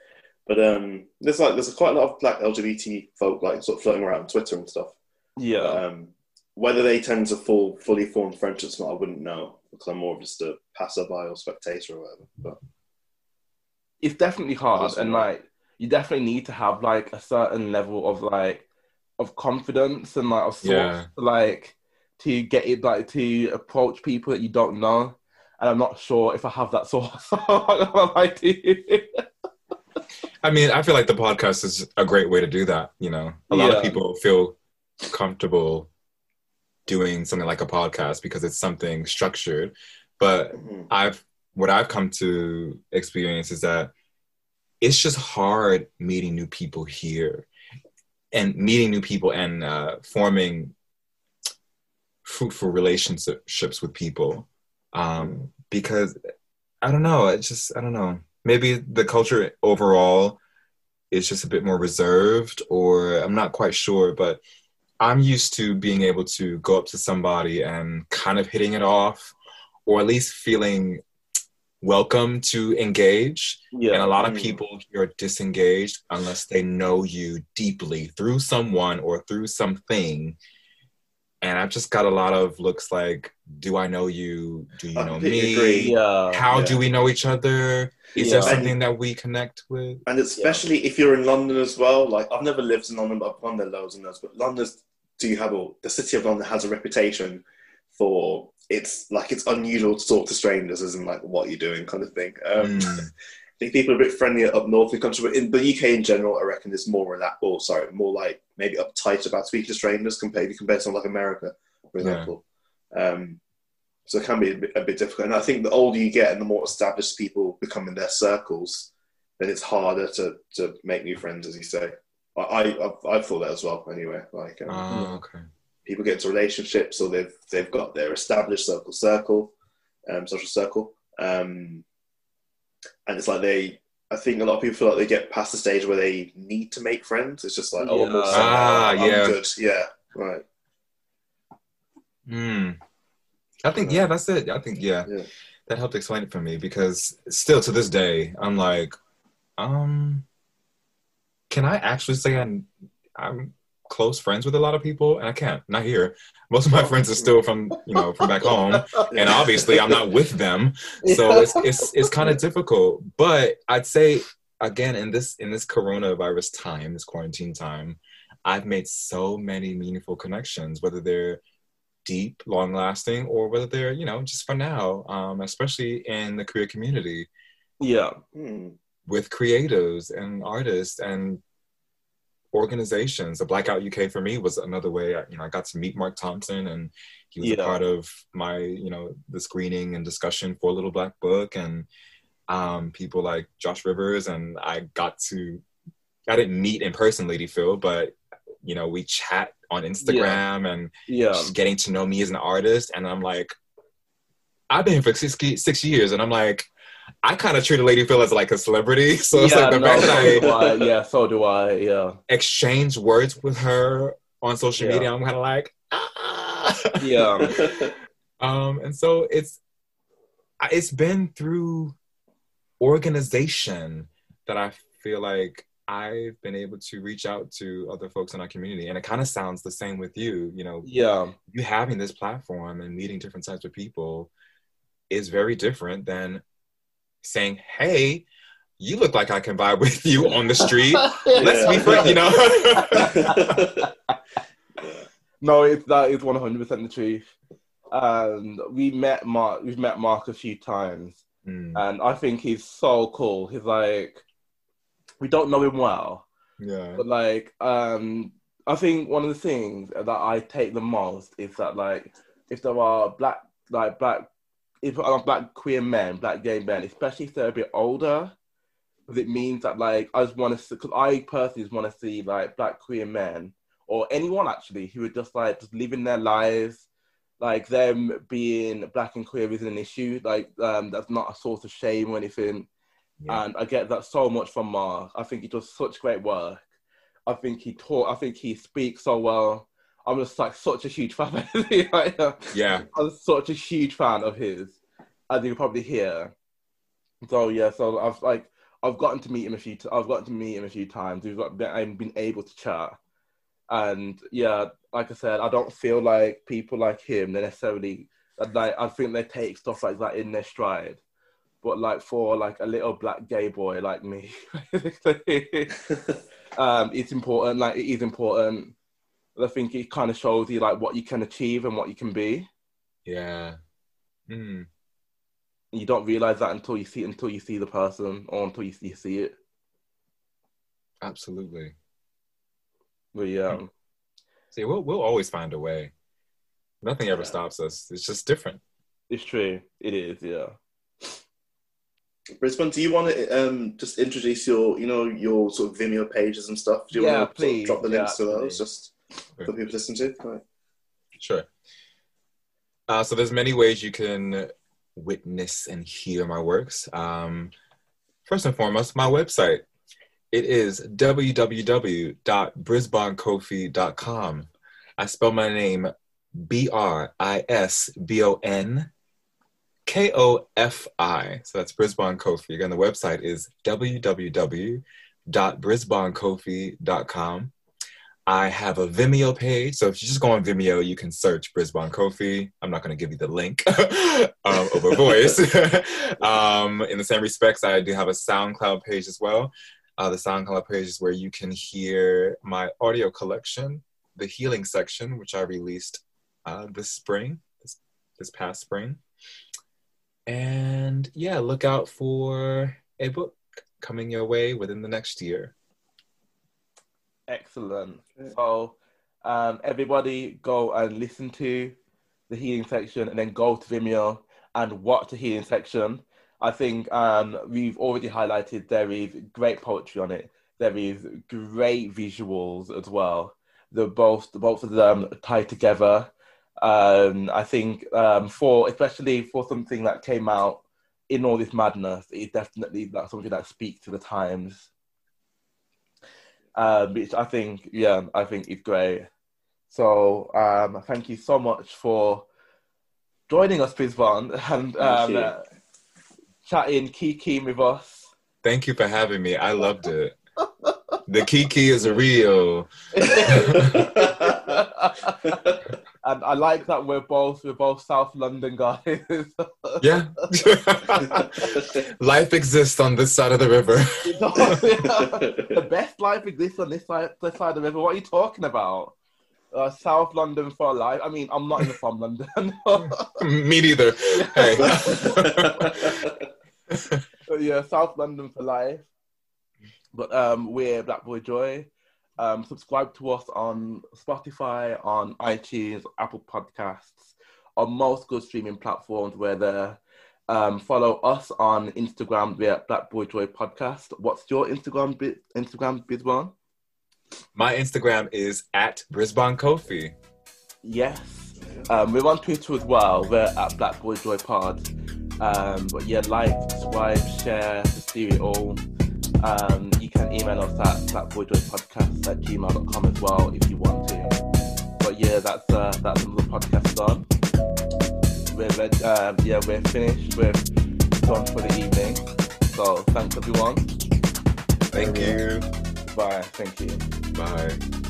But um, there's like, there's quite a lot of black LGBT folk like sort of floating around on Twitter and stuff. Yeah, Um, whether they tend to full, fully form friendships or not, I wouldn't know because I'm more of just a passerby or spectator or whatever. But it's definitely hard and like you definitely need to have like a certain level of like of confidence and like of sorts Yeah. like to get it like to approach people that you don't know and i'm not sure if i have that sort of like to I mean, I feel like the podcast is a great way to do that. You know, a lot Yeah. of people feel comfortable doing something like a podcast because it's something structured. But mhm. I've what I've come to experience is that it's just hard meeting new people here and meeting new people and uh, forming fruitful relationships with people um, because I don't know. It's just I don't know. Maybe the culture overall is just a bit more reserved, or I'm not quite sure. But I'm used to being able to go up to somebody and kind of hitting it off, or at least feeling welcome to engage. yeah And a lot of Mm. people are disengaged unless they know you deeply through someone or through something. And I've just got a lot of looks like, do I know you? Do you know completely me? agree. yeah How Yeah. do we know each other? Is Yeah. there something that we connect with? And especially if you're in London as well. Like I've never lived in London, but I've gone there loads and loads. But London's do you have a, the city of London has a reputation for it's like it's unusual to talk to strangers, as in like what you're doing kind of thing. Um, Mm. I think people are a bit friendlier up north in the country, but in the UK in general, I reckon is more relaxed. Or sorry, more like maybe uptight about speaking to strangers compared compared to like America, for Yeah. example. Um, so it can be a bit, a bit difficult. And I think the older you get and the more established people become in their circles, then it's harder to, to make new friends, as you say. I, I I've, I've thought that as well. Anyway, like um, Oh, okay. people get into relationships or they've they've got their established circle circle, um, social circle, um, and it's like they. I think a lot of people feel like they get past the stage where they need to make friends. It's just like, oh, I'm Yeah. Ah, I'm yeah. good. Yeah, right. Mm. I think, yeah, that's it. I think, yeah, Yeah. that helped explain it for me because still to this day, I'm like, um, can I actually say I'm, I'm close friends with a lot of people? And I can't, not here. Most of my friends are still from, you know, from back home. And obviously I'm not with them. so it's it's it's kind of difficult but i'd say again in this in this coronavirus time this quarantine time i've made so many meaningful connections whether they're deep long lasting or whether they're you know just for now um, especially in the career community yeah Hmm. with creatives and artists and organizations. The Blackout UK for me was another way. I, you know, I got to meet Marc Thompson, and he was Yeah. a part of my, you know, the screening and discussion for Little Black Book, and um, people like Josh Rivers, and I got to, I didn't meet in person Lady Phyll, but you know, we chat on Instagram yeah. and yeah. she's getting to know me as an artist. And I'm like, I've been here for six, six years, and I'm like, I kind of treat a Lady Phyll as like a celebrity. So it's like the no, fact that so I, yeah, so do I, yeah. Exchange words with her on social yeah. media. I'm kind of like, ah. yeah. um, and so it's it's been through organization that I feel like I've been able to reach out to other folks in our community. And it kind of sounds the same with you, you know. Yeah. You having this platform and meeting different types of people is very different than saying, hey, you look like I can vibe with you on the street. Let's be friends, you know. no, it's that is one hundred percent the truth. And we met Marc. We've met Marc a few times, mm. and I think he's so cool. He's like, we don't know him well, yeah, but like, um, I think one of the things that I take the most is that like, if there are black, like black if uh, black queer men, black gay men, especially if they're a bit older, because it means that like I just want to, because I personally just want to see like black queer men or anyone actually who are just like just living their lives, like them being black and queer isn't an issue, like um, that's not a source of shame or anything. Yeah. And I get that so much from Marc. I think he does such great work. I think he taught. I think he speaks so well. I'm just like such a huge fan. yeah, I'm such a huge fan of his, as you can probably hear. So yeah, so I've like I've gotten to meet him a few. T- I've gotten to meet him a few times. We've got I've been able to chat, and yeah, like I said, I don't feel like people like him they necessarily like. I think they take stuff like that in their stride, but like for like a little black gay boy like me, um, it's important. Like it is important I think it kind of shows you like what you can achieve and what you can be. Yeah. Mm. You don't realize that until you see until you see the person or until you see, you see it. Absolutely. But yeah. Hmm. See, we'll we'll always find a way. Nothing ever yeah. stops us. It's just different. It's true. It is. Yeah. Brisbane, do you want to um, just introduce your, you know, your sort of Vimeo pages and stuff? Do you yeah, want to please. Sort of drop the links yeah, to those? Just for people to listen to? Right. Sure. Uh, so there's many ways you can witness and hear my works. Um, first and foremost, my website. It is www.brisbonkofi.com. I spell my name B R I S B O N K O F I. So that's Brisbane Kofi. Again, the website is www.brisbonkofi.com. I have a Vimeo page. So if you just go on Vimeo, you can search Brisbane Kofi. I'm not going to give you the link um, over voice. um, in the same respects, I do have a SoundCloud page as well. Uh, the SoundCloud page is where you can hear my audio collection, the healing section, which I released uh, this spring, this, this past spring. And yeah, look out for a book coming your way within the next year. Excellent. So, um, everybody go and listen to the healing section and then go to Vimeo and watch the healing section. I think um, we've already highlighted there is great poetry on it. There is great visuals as well. The both both of them tie together. Um, I think um, for especially for something that came out in all this madness, it definitely like something that speaks to the times um, which I think, yeah, I think is great. So um, thank you so much for joining us, Brisbane, and um, uh, chatting Kiki with us. Thank you for having me. I loved it. the Kiki is real. and I like that we're both we're both South London guys. yeah, life exists on this side of the river. the best life exists on this side, this side of the river. What are you talking about? Uh, South London for life. I mean, I'm not even from London. Me neither. Hey. yeah, South London for life. But um, we're Black Boy Joy. Um, subscribe to us on Spotify, on iTunes, Apple Podcasts, on most good streaming platforms where there. Um, follow us on Instagram via Black Boy Joy Podcast. What's your Instagram bit Instagram Brisbane? My Instagram is at Brisbane Kofi. Yes. Um, we're on Twitter as well. We're at Black Boy Joy Pod. Um, but yeah, like, subscribe, share, see it all. Um, you can email us at blackboyjoypodcast at gmail.com as well if you want to. But yeah, that's uh, that's another podcast done. We're um, yeah, we're finished. We're done for the evening. So thanks everyone. Thank you. Bye. Thank you. Bye.